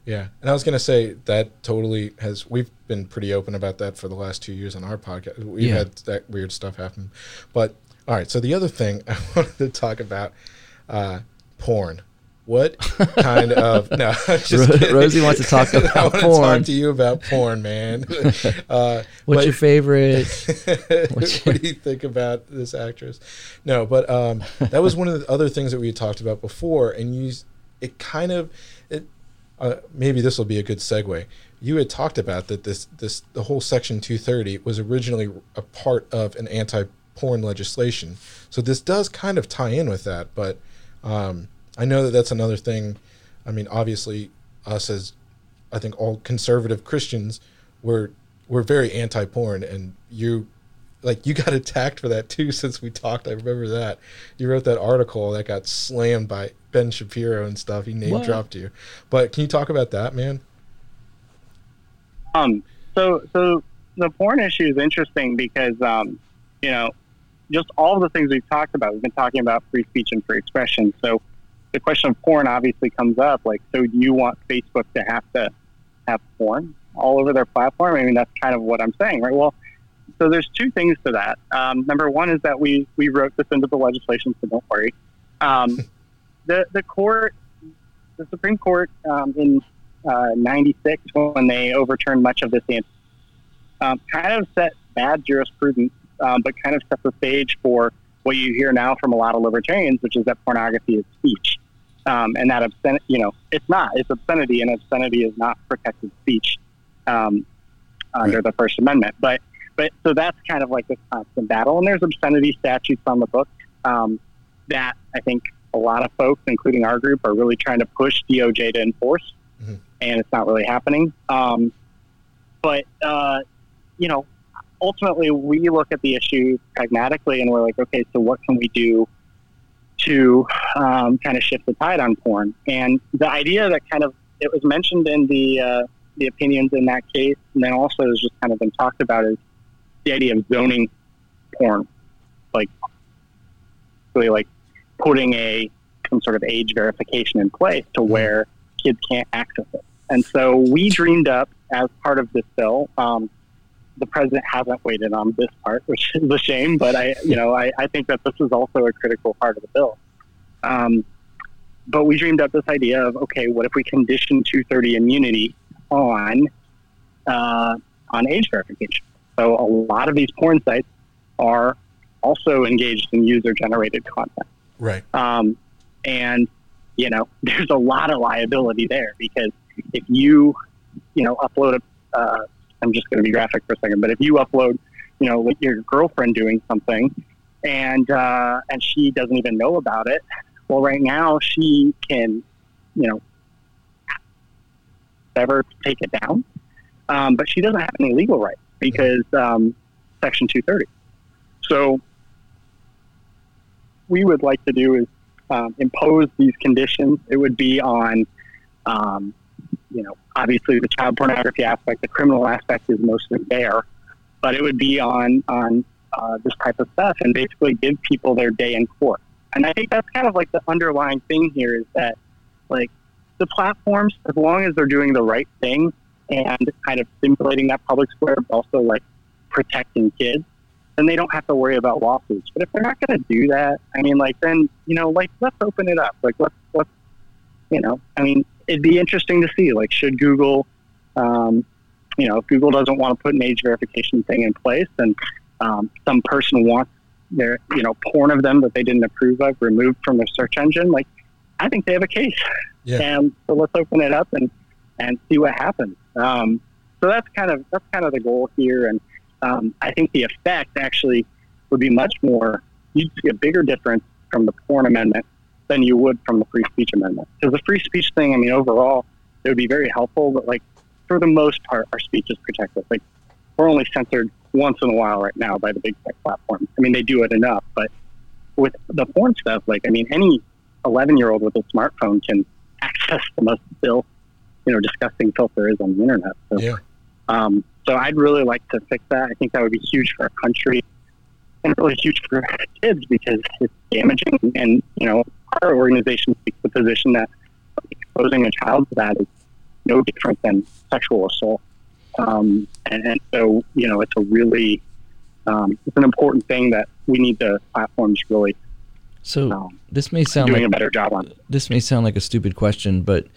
Yeah, and I was gonna say that totally has. We've been pretty open about that for the last two years on our podcast. We've Yeah. had that weird stuff happen, but all right. So the other thing I wanted to talk about, uh, porn. What kind of no? Just Rosie wants to talk I about want to porn. talk to you about porn, man. Uh, What's but- your favorite? what do you think about this actress? No, but um, that was one of the other things that we had talked about before, and you, it kind of, it, uh, maybe this will be a good segue. You had talked about that this this the whole Section 230 was originally a part of an anti-porn legislation, so this does kind of tie in with that. But um, I know that that's another thing. I mean, obviously, us as I think all conservative Christians were were very anti-porn, and you like you got attacked for that too. Since we talked, I remember that you wrote that article that got slammed by Ben Shapiro and stuff. He name What? dropped you, but can you talk about that, man? Um, so, so the porn issue is interesting because, um, you know, just all the things we've talked about. We've been talking about free speech and free expression. So, the question of porn obviously comes up. Like, so do you want Facebook to have to have porn all over their platform? I mean, that's kind of what I'm saying, right? Well, so there's two things to that. Um, number one is that we we wrote this into the legislation, so don't worry. Um, the the court, the Supreme Court um, in uh, 96 when they overturned much of this um, kind of set bad jurisprudence, um, but kind of set the stage for what you hear now from a lot of libertarians, which is that pornography is speech. Um, and that obscenity, you know, it's not. It's obscenity, and obscenity is not protected speech um, under the First Amendment. But, but so that's kind of like this constant battle. And there's obscenity statutes on the book um, that I think a lot of folks, including our group, are really trying to push DOJ to enforce Mhm. and it's not really happening. Um, but uh, you know, ultimately, we look at the issue pragmatically, and we're like, okay, so what can we do to um, kind of shift the tide on porn? And the idea that kind of it was mentioned in the uh, the opinions in that case, and then also has just kind of been talked about is the idea of zoning porn, like really like putting a some sort of age verification in place to where kids can't access it. And so we dreamed up as part of this bill. Um, the president hasn't waited on this part, which is a shame, but I, you know, I, I think that this is also a critical part of the bill. Um, but we dreamed up this idea of okay, what if we condition 230 immunity on uh, on age verification? So a lot of these porn sites are also engaged in user generated content. Right. Um, and, you know, there's a lot of liability there because if you, you know, upload a, uh, I'm just going to be graphic for a second, but if you upload, you know, your girlfriend doing something and, uh, and she doesn't even know about it, well, right now she can, you know, ever take it down. Um, but she doesn't have any legal rights because um, Section 230. So we would like to do is um, impose these conditions. It would be on, um, you know, obviously the child pornography aspect, the criminal aspect is mostly there, but it would be on on uh, this type of stuff and basically give people their day in court. And I think that's kind of like the underlying thing here is that, like, the platforms, as long as they're doing the right thing and kind of stimulating that public square, but also like protecting kids, then they don't have to worry about lawsuits. But if they're not going to do that, I mean, like, then you know, like, let's open it up. Like, let's let's, you know, I mean, it'd be interesting to see. Like, should Google, um, you know, if Google doesn't want to put an age verification thing in place, and um, some person wants their, you know, porn of them that they didn't approve of removed from their search engine, like, I think they have a case. Yeah. And so let's open it up and and see what happens. Um, so that's kind of that's kind of the goal here, and um, I think the effect actually would be much more. You'd see a bigger difference from the porn amendment than you would from the free speech amendment. Because the free speech thing, I mean, overall, it would be very helpful, but like for the most part, our speech is protected. Like we're only censored once in a while right now by the big tech platforms. I mean, they do it enough, but with the porn stuff, like I mean, any 11 year old with a smartphone can access the most still, you know, disgusting filth there is on the internet. So, Yeah. um, so I'd really like to fix that. I think that would be huge for our country and really huge for kids because it's damaging. And, you know, our organization takes the position that exposing a child to that is no different than sexual assault. Um, and, and so, you know, it's a really, um, it's an important thing that we need the platforms really So um, this may sound doing like a better job on. this may sound like a stupid question, but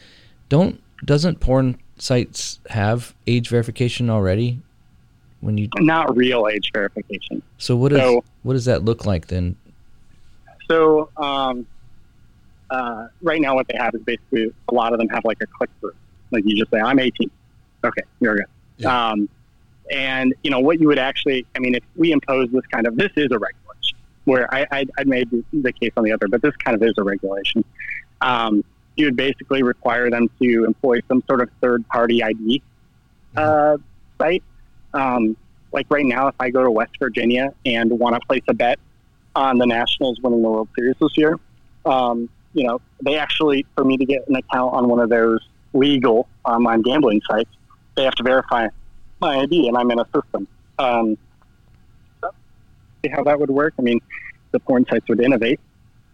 don't doesn't porn sites have age verification already? When you Not real age verification. so what does So- what does that look like then? So um, uh, right now, what they have is basically a lot of them have like a click through. Like you just say, "I'm 18." Okay, you're good. Yeah. Um, and you know what you would actually, I mean, if we impose this kind of, this is a regulation. Where I, I, I made the, case on the other, but this kind of is a regulation. Um, you would basically require them to employ some sort of third-party ID uh, site. Um, like right now, if I go to West Virginia and want to place a bet on the Nationals winning the World Series this year, um, you know, they actually, for me to get an account on one of those legal online gambling sites, they have to verify my ID, and I'm in a system. Um, so, see how that would work? I mean, the porn sites would innovate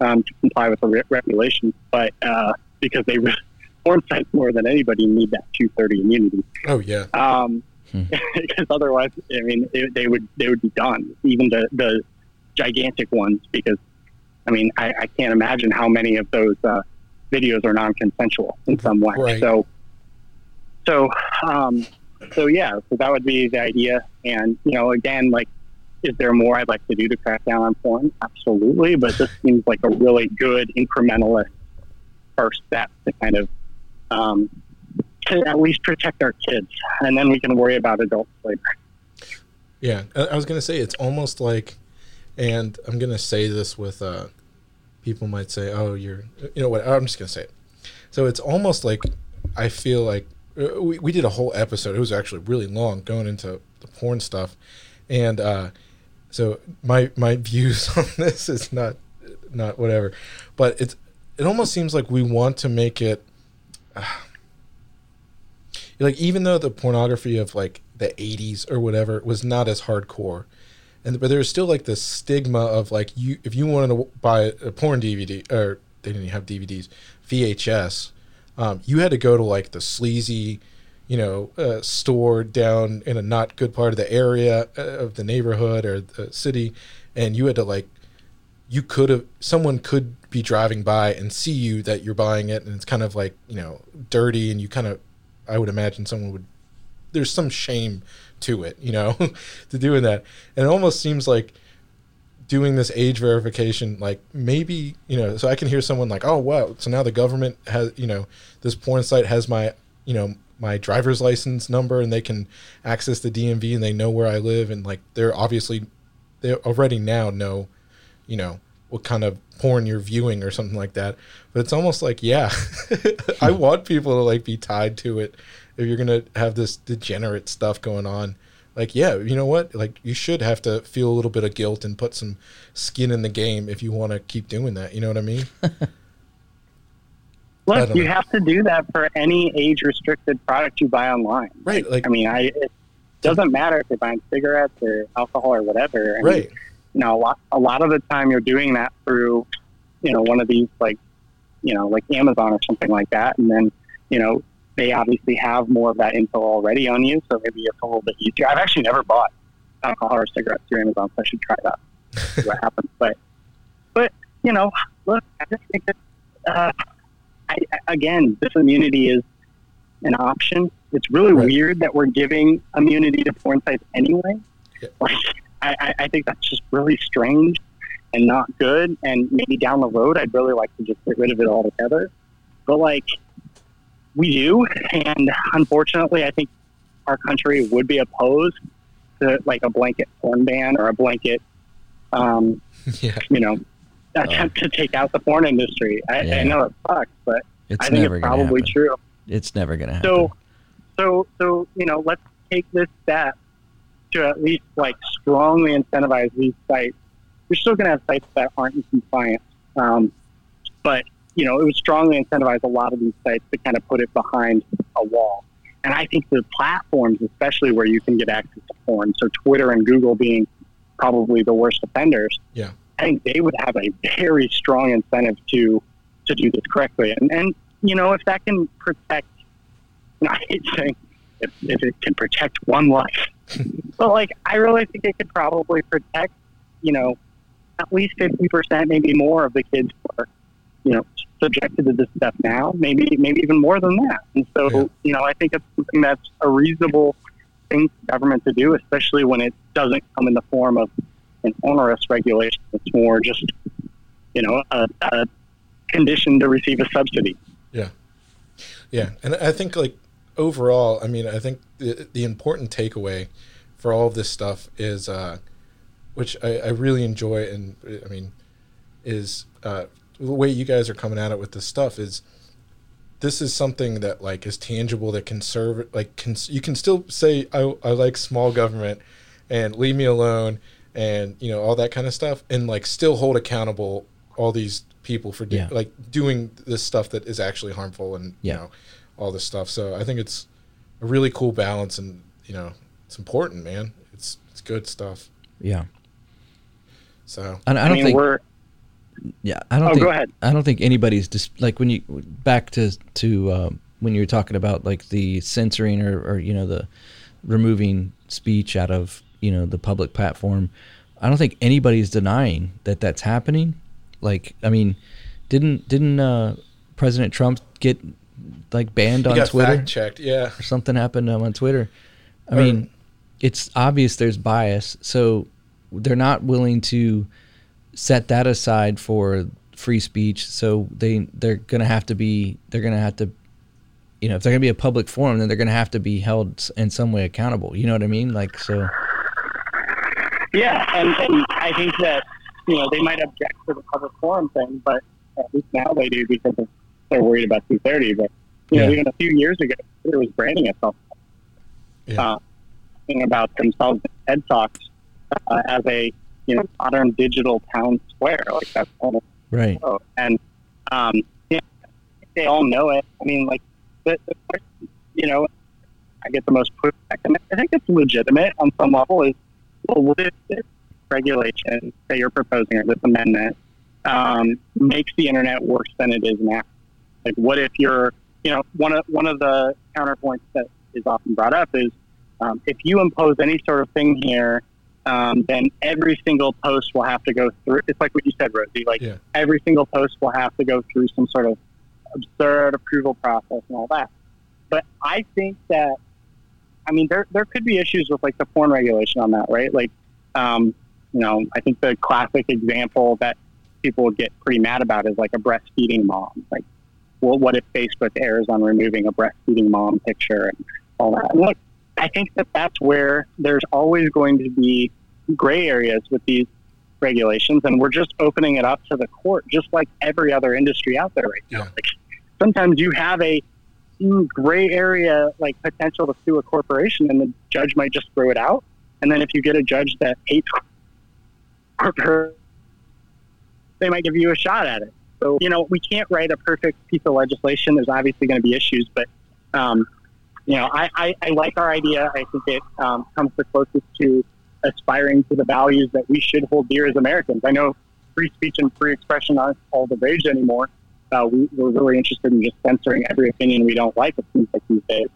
um, to comply with the re- regulations, but uh, because they re- porn sites more than anybody need that 230 immunity Oh yeah. um, Hmm. because otherwise, I mean, it, they would they would be done. Even the the gigantic ones, because I mean, I, I can't imagine how many of those uh, videos are non-consensual in some way. Right. So, so, um, so yeah, so that would be the idea. And you know, again, like, is there more I'd like to do to crack down on porn? Absolutely, but this seems like a really good incrementalist first step to kind of um, to at least protect our kids, and then we can worry about adults later. Yeah, I was gonna say it's almost like, and I'm gonna say this with uh, people might say, "Oh, you're," you know what? I'm just gonna say it. So it's almost like I feel like uh, we we did a whole episode. It was actually really long, going into the porn stuff, and uh, so my my views on this is not not whatever, but it's it almost seems like we want to make it like even though the pornography of like the 80s or whatever was not as hardcore and but there's still like the stigma of like you if you wanted to buy a porn dvd or they didn't have dvds vhs um, you had to go to like the sleazy you know uh, store down in a not good part of the area uh, of the neighborhood or the city and you had to like you could have someone could be driving by and see you that you're buying it and it's kind of like you know dirty and you kind of i would imagine someone would there's some shame to it you know to doing that. And it almost seems like doing this age verification like maybe you know so i can hear someone like oh wow so now the government has you know this porn site has my you know my driver's license number and they can access the dmv and they know where i live. And like they're obviously they already now know you know what kind of porn you're viewing or something like that. But it's almost like yeah i hmm. want people to like be tied to it if you're gonna have this degenerate stuff going on, like yeah, you know what? Like you should have to feel a little bit of guilt and put some skin in the game if you want to keep doing that. You know what I mean? Look, don't you know. have to do that for any age restricted product you buy online. Right. Like I mean, I it doesn't matter if you're buying cigarettes or alcohol or whatever. I mean, right. you know, a lot a lot of the time you're doing that through, you know, one of these like, you know, like Amazon or something like that, and then, you know, they obviously have more of that info already on you, so maybe it's a little bit easier. I've actually never bought alcohol or cigarettes through Amazon, so I should try that. See what happens, but, but you know, look, I just think that, uh, I, again, this immunity is an option. It's really Right. weird that we're giving immunity to porn sites anyway. Yeah. Like, I, I- I think that's just really strange and not good. And maybe down the road, I'd really like to just get rid of it altogether. But like, we do, and unfortunately, I think our country would be opposed to like a blanket porn ban or a blanket, um, Yeah. you know, attempt to take out the porn industry. I, Yeah. I know it sucks, but It's I think it's probably happen. true. It's never gonna happen. So, so, so you know, let's take this step to at least like strongly incentivize these sites. We're still going to have sites that aren't in compliance, um, but you know, it would strongly incentivize a lot of these sites to kind of put it behind a wall. And I think the platforms, especially where you can get access to porn, so Twitter and Google being probably the worst offenders. Yeah. I think they would have a very strong incentive to to do this correctly. And and you know, if that can protect you know, I hate saying if, if it can protect one life. but like I really think it could probably protect, you know, at least fifty percent, maybe more of the kids who are, you know, subjected to this stuff now, maybe maybe even more than that. And so, Yeah. you know, I think it's something that's a reasonable thing for government to do, especially when it doesn't come in the form of an onerous regulation. It's more just, you know, a, a condition to receive a subsidy. Yeah, yeah, and I think like overall, I mean, I think the the important takeaway for all of this stuff is, uh, which I, I really enjoy, and I mean, is uh, the way you guys are coming at it with this stuff is this is something that like is tangible that can serve like can you can still say I, I like small government and leave me alone and you know all that kind of stuff and like still hold accountable all these people for do, Yeah. like doing this stuff that is actually harmful and Yeah. you know all this stuff so i think it's a really cool balance and you know it's important man it's it's good stuff yeah, so I, I I, don't mean, think. we're Yeah, I don't Oh, think. go ahead. I don't think anybody's just like when you back to to um, when you were talking about like the censoring or, or you know the removing speech out of you know the public platform. I don't think anybody's denying that that's happening. Like, I mean, didn't didn't uh, President Trump get like banned you on got Twitter fact checked yeah or something happened um, on Twitter? I Or- mean, it's obvious there's bias, so they're not willing to set that aside for free speech. So they they're gonna have to be they're gonna have to, you know, if they're gonna be a public forum, then they're gonna have to be held in some way accountable. You know what I mean? Like so. Yeah, and, and I think that you know they might object to the public forum thing, but at least now they do because they're worried about 230. But you know, even a few years ago, it was branding itself yeah uh, about themselves in TED talks uh, as a you know modern digital town square. Like that's of Right. Oh, and um, yeah, they all know it. I mean, like, the, the you know, I get the most pushback, and I think it's legitimate on some level. Is well, what if this regulation that you're proposing or this amendment um, makes the internet worse than it is now? Like, what if you're, you know, one of one of the counterpoints that is often brought up is um, if you impose any sort of thing here, um, then every single post will have to go through. It's like what you said, Rosie. Like Yeah. every single post will have to go through some sort of absurd approval process and all that. But I think that, I mean, there there could be issues with like the porn regulation on that, right? Like, um, you know, I think the classic example that people would get pretty mad about is like a breastfeeding mom. Like, well, what if Facebook errs on removing a breastfeeding mom picture and all that? And look, I think that that's where there's always going to be gray areas with these regulations, and we're just opening it up to the court, just like every other industry out there right now. Yeah. Like sometimes you have a gray area like potential to sue a corporation, and the judge might just throw it out. And then if you get a judge that hates corporate, they might give you a shot at it. So you know we can't write a perfect piece of legislation. There's obviously going to be issues, but um, you know I, I, I like our idea. I think it um, comes the closest to aspiring to the values that we should hold dear as Americans. I know free speech and free expression aren't all the rage anymore. Uh, we, we're really interested in just censoring every opinion we don't like, it seems like these days.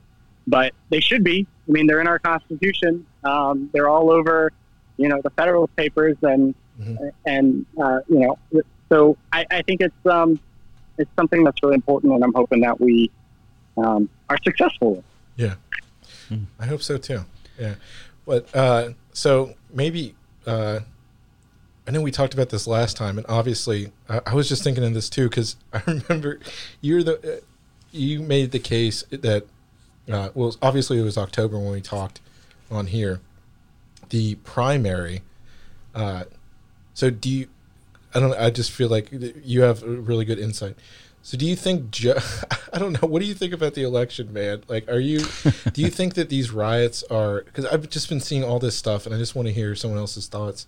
But they should be. I mean, they're in our Constitution. Um, they're all over, you know, the federal papers, and mm-hmm. and uh, you know, so I, I think it's um, it's something that's really important, and I'm hoping that we um, are successful. Yeah, mm. I hope so too. Yeah, but uh, so maybe uh, I know we talked about this last time, and obviously, I, I was just thinking of this too because I remember you're the uh, you made the case that uh, well, obviously it was October when we talked on here. The primary. Uh, so do you? I don't. I just feel like you have a really good insight. So do you think? Ju- I don't know. What do you think about the election, man? Like, are you? do you think that these riots are? Because I've just been seeing all this stuff, and I just want to hear someone else's thoughts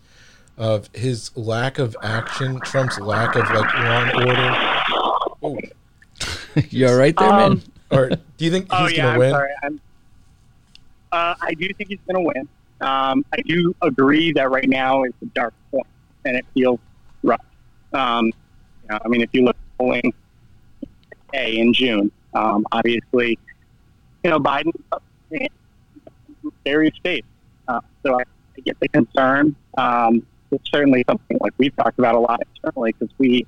of his lack of action, Trump's lack of like law and order. You're right there, um, man. Or do you think oh, he's yeah, going to win? Sorry. I'm, uh, I do think he's going to win. Um, I do agree that right now is a dark point, and it feels rough. Um, you know, I mean, if you look at polling In June, um, obviously, you know, Biden very states. Uh, so I, I, get the concern. Um, it's certainly something like we've talked about a lot internally because we,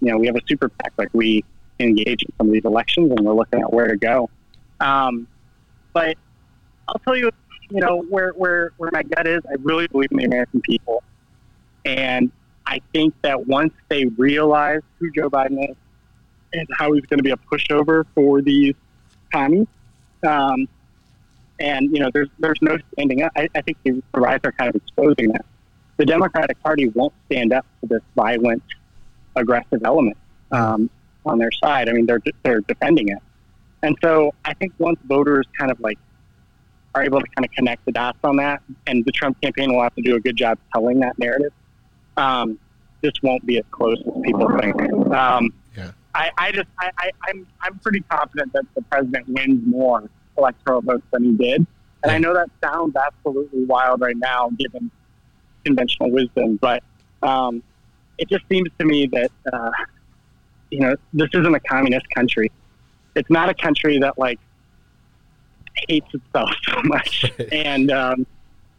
you know, we have a super PAC. Like we engage in some of these elections and we're looking at where to go. Um, but I'll tell you, you know, where, where, where my gut is, I really believe in the American people. And I think that once they realize who Joe Biden is and how he's going to be a pushover for these commies, um, and you know, there's there's no standing up. I, I think the riots are kind of exposing that the Democratic Party won't stand up to this violent, aggressive element um, on their side. I mean, they're they're defending it, and so I think once voters kind of like are able to kind of connect the dots on that, and the Trump campaign will have to do a good job telling that narrative. Um, this won't be as close as people think. Um. I, I just I, I, I'm I'm pretty confident that the president wins more electoral votes than he did. And I know that sounds absolutely wild right now, given conventional wisdom, but um, it just seems to me that uh, you know this isn't a communist country. It's not a country that like hates itself so much, and um,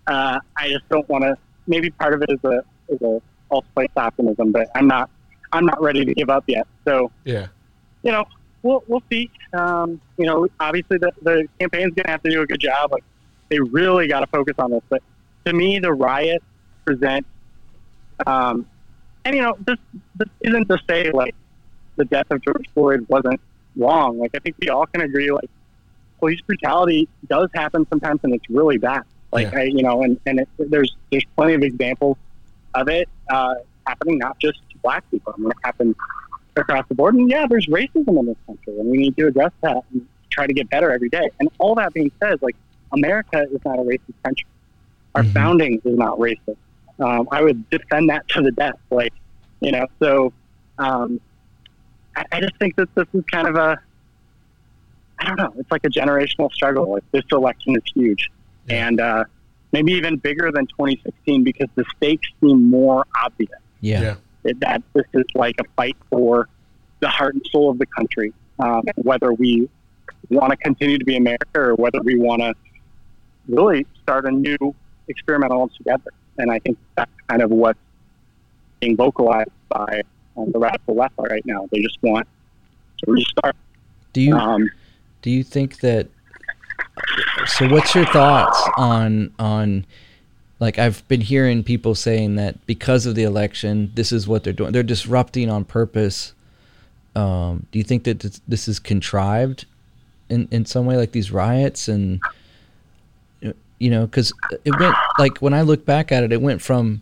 uh, I just don't want to. Maybe part of it is a is a false place optimism, but I'm not I'm not ready to give up yet. So yeah, you know we'll we'll see. Um, you know, obviously the the campaign's gonna have to do a good job. Like they really got to focus on this. But to me, the riot present. Um, and you know, this this isn't to say like the death of George Floyd wasn't wrong. Like I think we all can agree, like police brutality does happen sometimes, and it's really bad. Like yeah. I, you know, and and it, there's there's plenty of examples of it uh, happening, not just black people. I mean, it happens across the board. And yeah, there's racism in this country, and we need to address that and try to get better every day. And all that being said, like America is not a racist country. Our mm-hmm. founding is not racist um, I would defend that to the death. Like, you know, so um, I, I just think that this is kind of a, I don't know, it's like a generational struggle. Like this election is huge, yeah. and uh, maybe even bigger than 2016 because the stakes seem more obvious. Yeah. yeah. It, that this is like a fight for the heart and soul of the country, um, whether we want to continue to be America or whether we want to really start a new experiment altogether. And I think that's kind of what's being vocalized by um, the radical left right now. They just want to restart. Do you um, do you think that? So, what's your thoughts on on? Like I've been hearing people saying that because of the election, this is what they're doing. They're disrupting on purpose. Um, do you think that this is contrived in, in some way, like these riots and you know, because it went like when I look back at it, it went from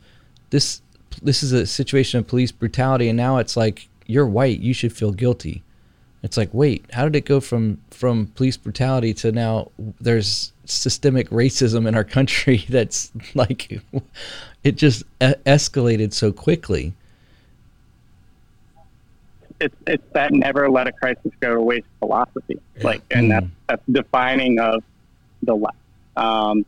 this this is a situation of police brutality, and now it's like you're white, you should feel guilty. It's like, wait, how did it go from from police brutality to now there's systemic racism in our country that's like it just escalated so quickly. it's it's that never let a crisis go to waste philosophy. Yeah. Like, and that's Mm. that's defining of the left. Um,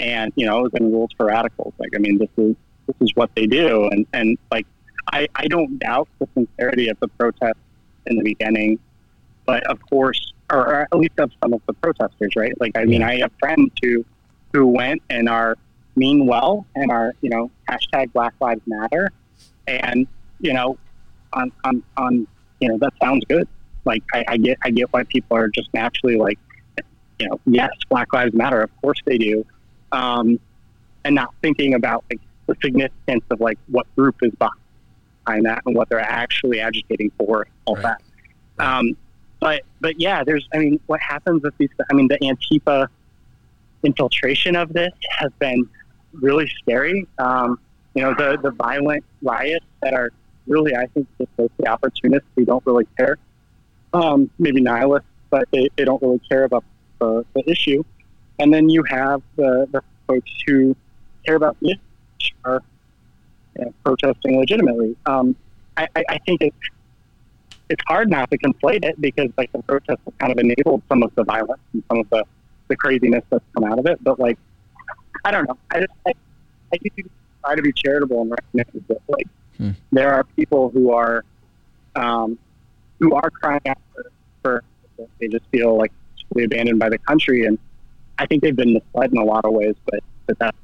and you know, and rules for radicals. Like, I mean, this is this is what they do, and and like, I I don't doubt the sincerity of the protest in the beginning, but of course, or, at least of some of the protesters, right? Like, I mean, I have friends who who went and are mean well and are you know hashtag Black Lives Matter, and you know on, on, on you know that sounds good. Like I, I get I get why people are just naturally like you know yes Black Lives Matter of course they do, um, and not thinking about like the significance of like what group is behind that and what they're actually agitating for all Right. that. Um, but but yeah, there's I mean what happens with these I mean the Antifa infiltration of this has been really scary. Um, you know the the violent riots that are really, I think, just mostly opportunists who don't really care. Um, maybe nihilists, but they, they don't really care about the, the issue. And then you have the, the folks who care about the issue, are you know, protesting legitimately. Um, I, I, I think it's it's hard not to conflate it because like the protests have kind of enabled some of the violence and some of the, the craziness that's come out of it. But like, I don't know. I just I, I do try to be charitable and recognize that like Hmm. there are people who are um, who are crying out for, for they just feel like totally abandoned by the country, and I think they've been misled in a lot of ways. But but that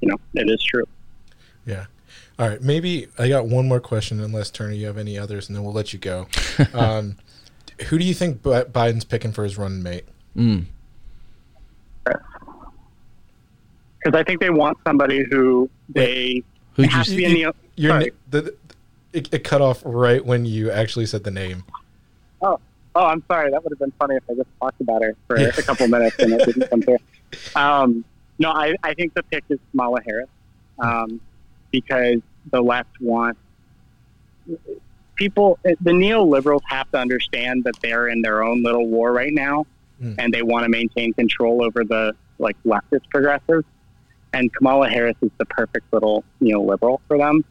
you know it is true. Yeah. All right. Maybe I got one more question, unless Turner, you have any others, and then we'll let you go. um, who do you think Bi- Biden's picking for his running mate? Mm. Because I think they want somebody who they Who'd you has to be in the Your sorry. na- the, the- it, it cut off right when you actually said the name. Oh, oh, I'm sorry. That would have been funny if I just talked about her for Yeah. a couple minutes and it didn't come through. Um, no, I, I think the pick is Kamala Harris um, because the left want people. The neoliberals have to understand that they're in their own little war right now, Mm. and they want to maintain control over the like leftist progressives. And Kamala Harris is the perfect little neoliberal for them.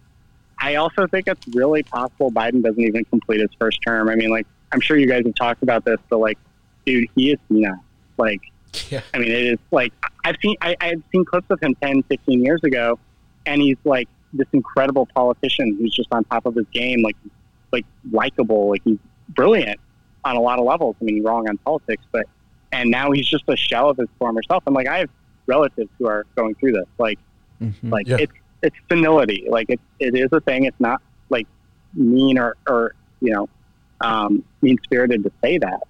I also think it's really possible Biden doesn't even complete his first term. I mean, like, I'm sure you guys have talked about this, but like, dude, he is senile. Like, Yeah. I mean, it is like I've seen I, I've seen clips of him 10, 15 years ago, and he's like this incredible politician who's just on top of his game, like like likable, like he's brilliant on a lot of levels. I mean, he's wrong on politics, but and now he's just a shell of his former self. I'm like I have relatives who are going through this, like Mhm. like Yeah. it's it's senility. Like it it is a thing. It's not like mean or or you know um, mean spirited to say that.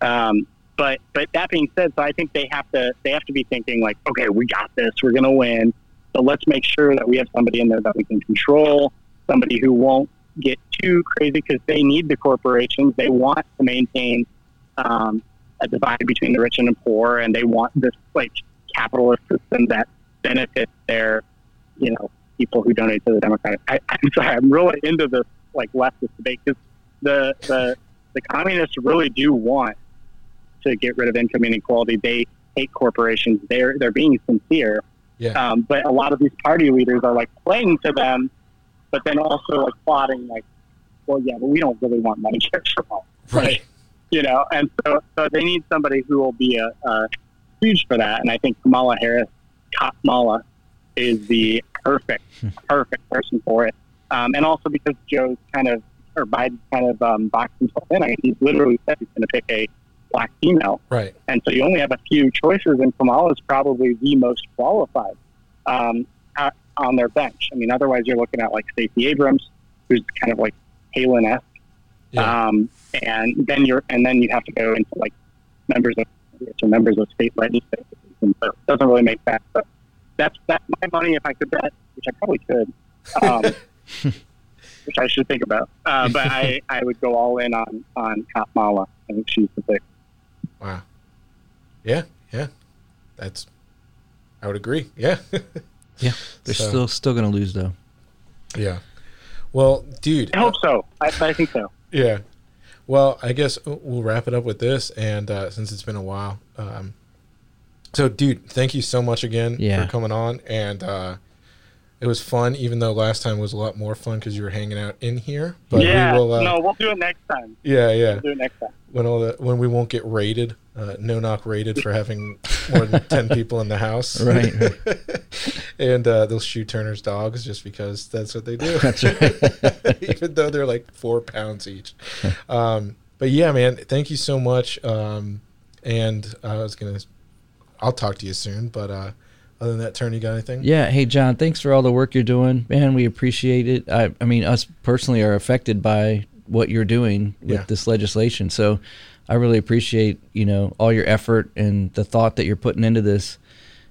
Um, but but that being said, so I think they have to they have to be thinking like, okay, we got this. We're gonna win. So let's make sure that we have somebody in there that we can control. Somebody who won't get too crazy because they need the corporations. They want to maintain um, a divide between the rich and the poor, and they want this like capitalist system that benefits their, you know, people who donate to the Democratic. I, I'm sorry, I'm really into this like leftist debate because the the the communists really do want to get rid of income inequality. They hate corporations. They're they're being sincere. Yeah. Um, but a lot of these party leaders are like playing to them, but then also like plotting like, well, yeah, but we don't really want Medicare for all Right. you know, and so, so they need somebody who will be a, a huge for that. And I think Kamala Harris, Kamala, is the perfect, perfect person for it. Um, and also because Joe's kind of, or Biden kind of um, boxed himself in. I mean, he's literally said he's going to pick a black female. Right. And so you only have a few choices, and Kamala is probably the most qualified um, at, on their bench. I mean, otherwise you're looking at like Stacey Abrams, who's kind of like Palin-esque. Yeah. Um, and then you're, and then you have to go into like members of or members of state legislatures, and so it doesn't really make sense. But that's that's my money if I could bet, which I probably could, um, which I should think about. Uh, but I, I would go all in on on Kamala. I think she's the pick. Wow. Yeah. Yeah. That's. I would agree. Yeah. Yeah, they're So- still still gonna lose though. yeah. Well, dude. I hope so. I, I think so. Yeah. Well, I guess we'll wrap it up with this, and uh, since it's been a while, um, so dude, thank you so much again Yeah. for coming on, and uh, it was fun. Even though last time was a lot more fun because you were hanging out in here. But yeah, we will. Uh, no, we'll do it next time. Yeah, yeah. We'll do it next time. When all the when we won't get raided, uh, no knock raided for having more than ten people in the house, Right. and uh, they'll shoot Turner's dogs just because that's what they do. That's right. even though they're like four pounds each. Um, but yeah, man, thank you so much. Um, and I was gonna, I'll talk to you soon. But uh, other than that, Turn, you got anything? Yeah. Hey, Jon, thanks for all the work you're doing. Man, we appreciate it. I, I mean, us personally are affected by what you're doing with Yeah. this legislation. So I really appreciate, you know, all your effort and the thought that you're putting into this.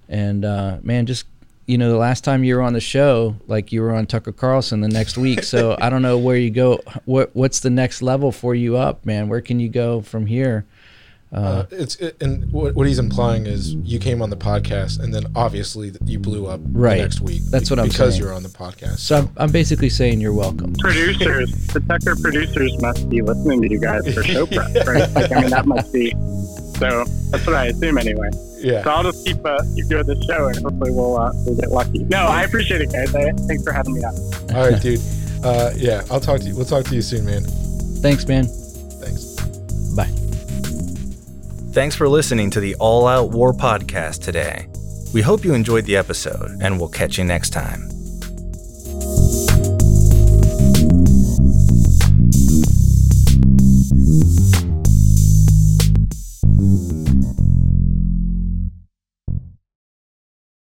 And, uh, man, just, you know, the last time you were on the show, like you were on Tucker Carlson the next week. So I don't know where you go. What, what's the next level for you up, man? Where can you go from here? Uh, it's it, and what, what he's implying is you came on the podcast, and then obviously you blew up Right. the next week. That's what I'm because saying. you're on the podcast. So I'm, I'm basically saying you're welcome. Producers, the Tucker producers must be listening to you guys for show prep, right? Like, I mean, that must be. So that's what I assume anyway. Yeah. So I'll just keep uh, keep doing the show, and hopefully we'll uh, we'll get lucky. No, I appreciate it, guys. I, thanks for having me on. all right, dude. Uh, yeah, I'll talk to you. We'll talk to you soon, man. Thanks, man. Thanks for listening to the All Out War podcast today. We hope you enjoyed the episode, and we'll catch you next time.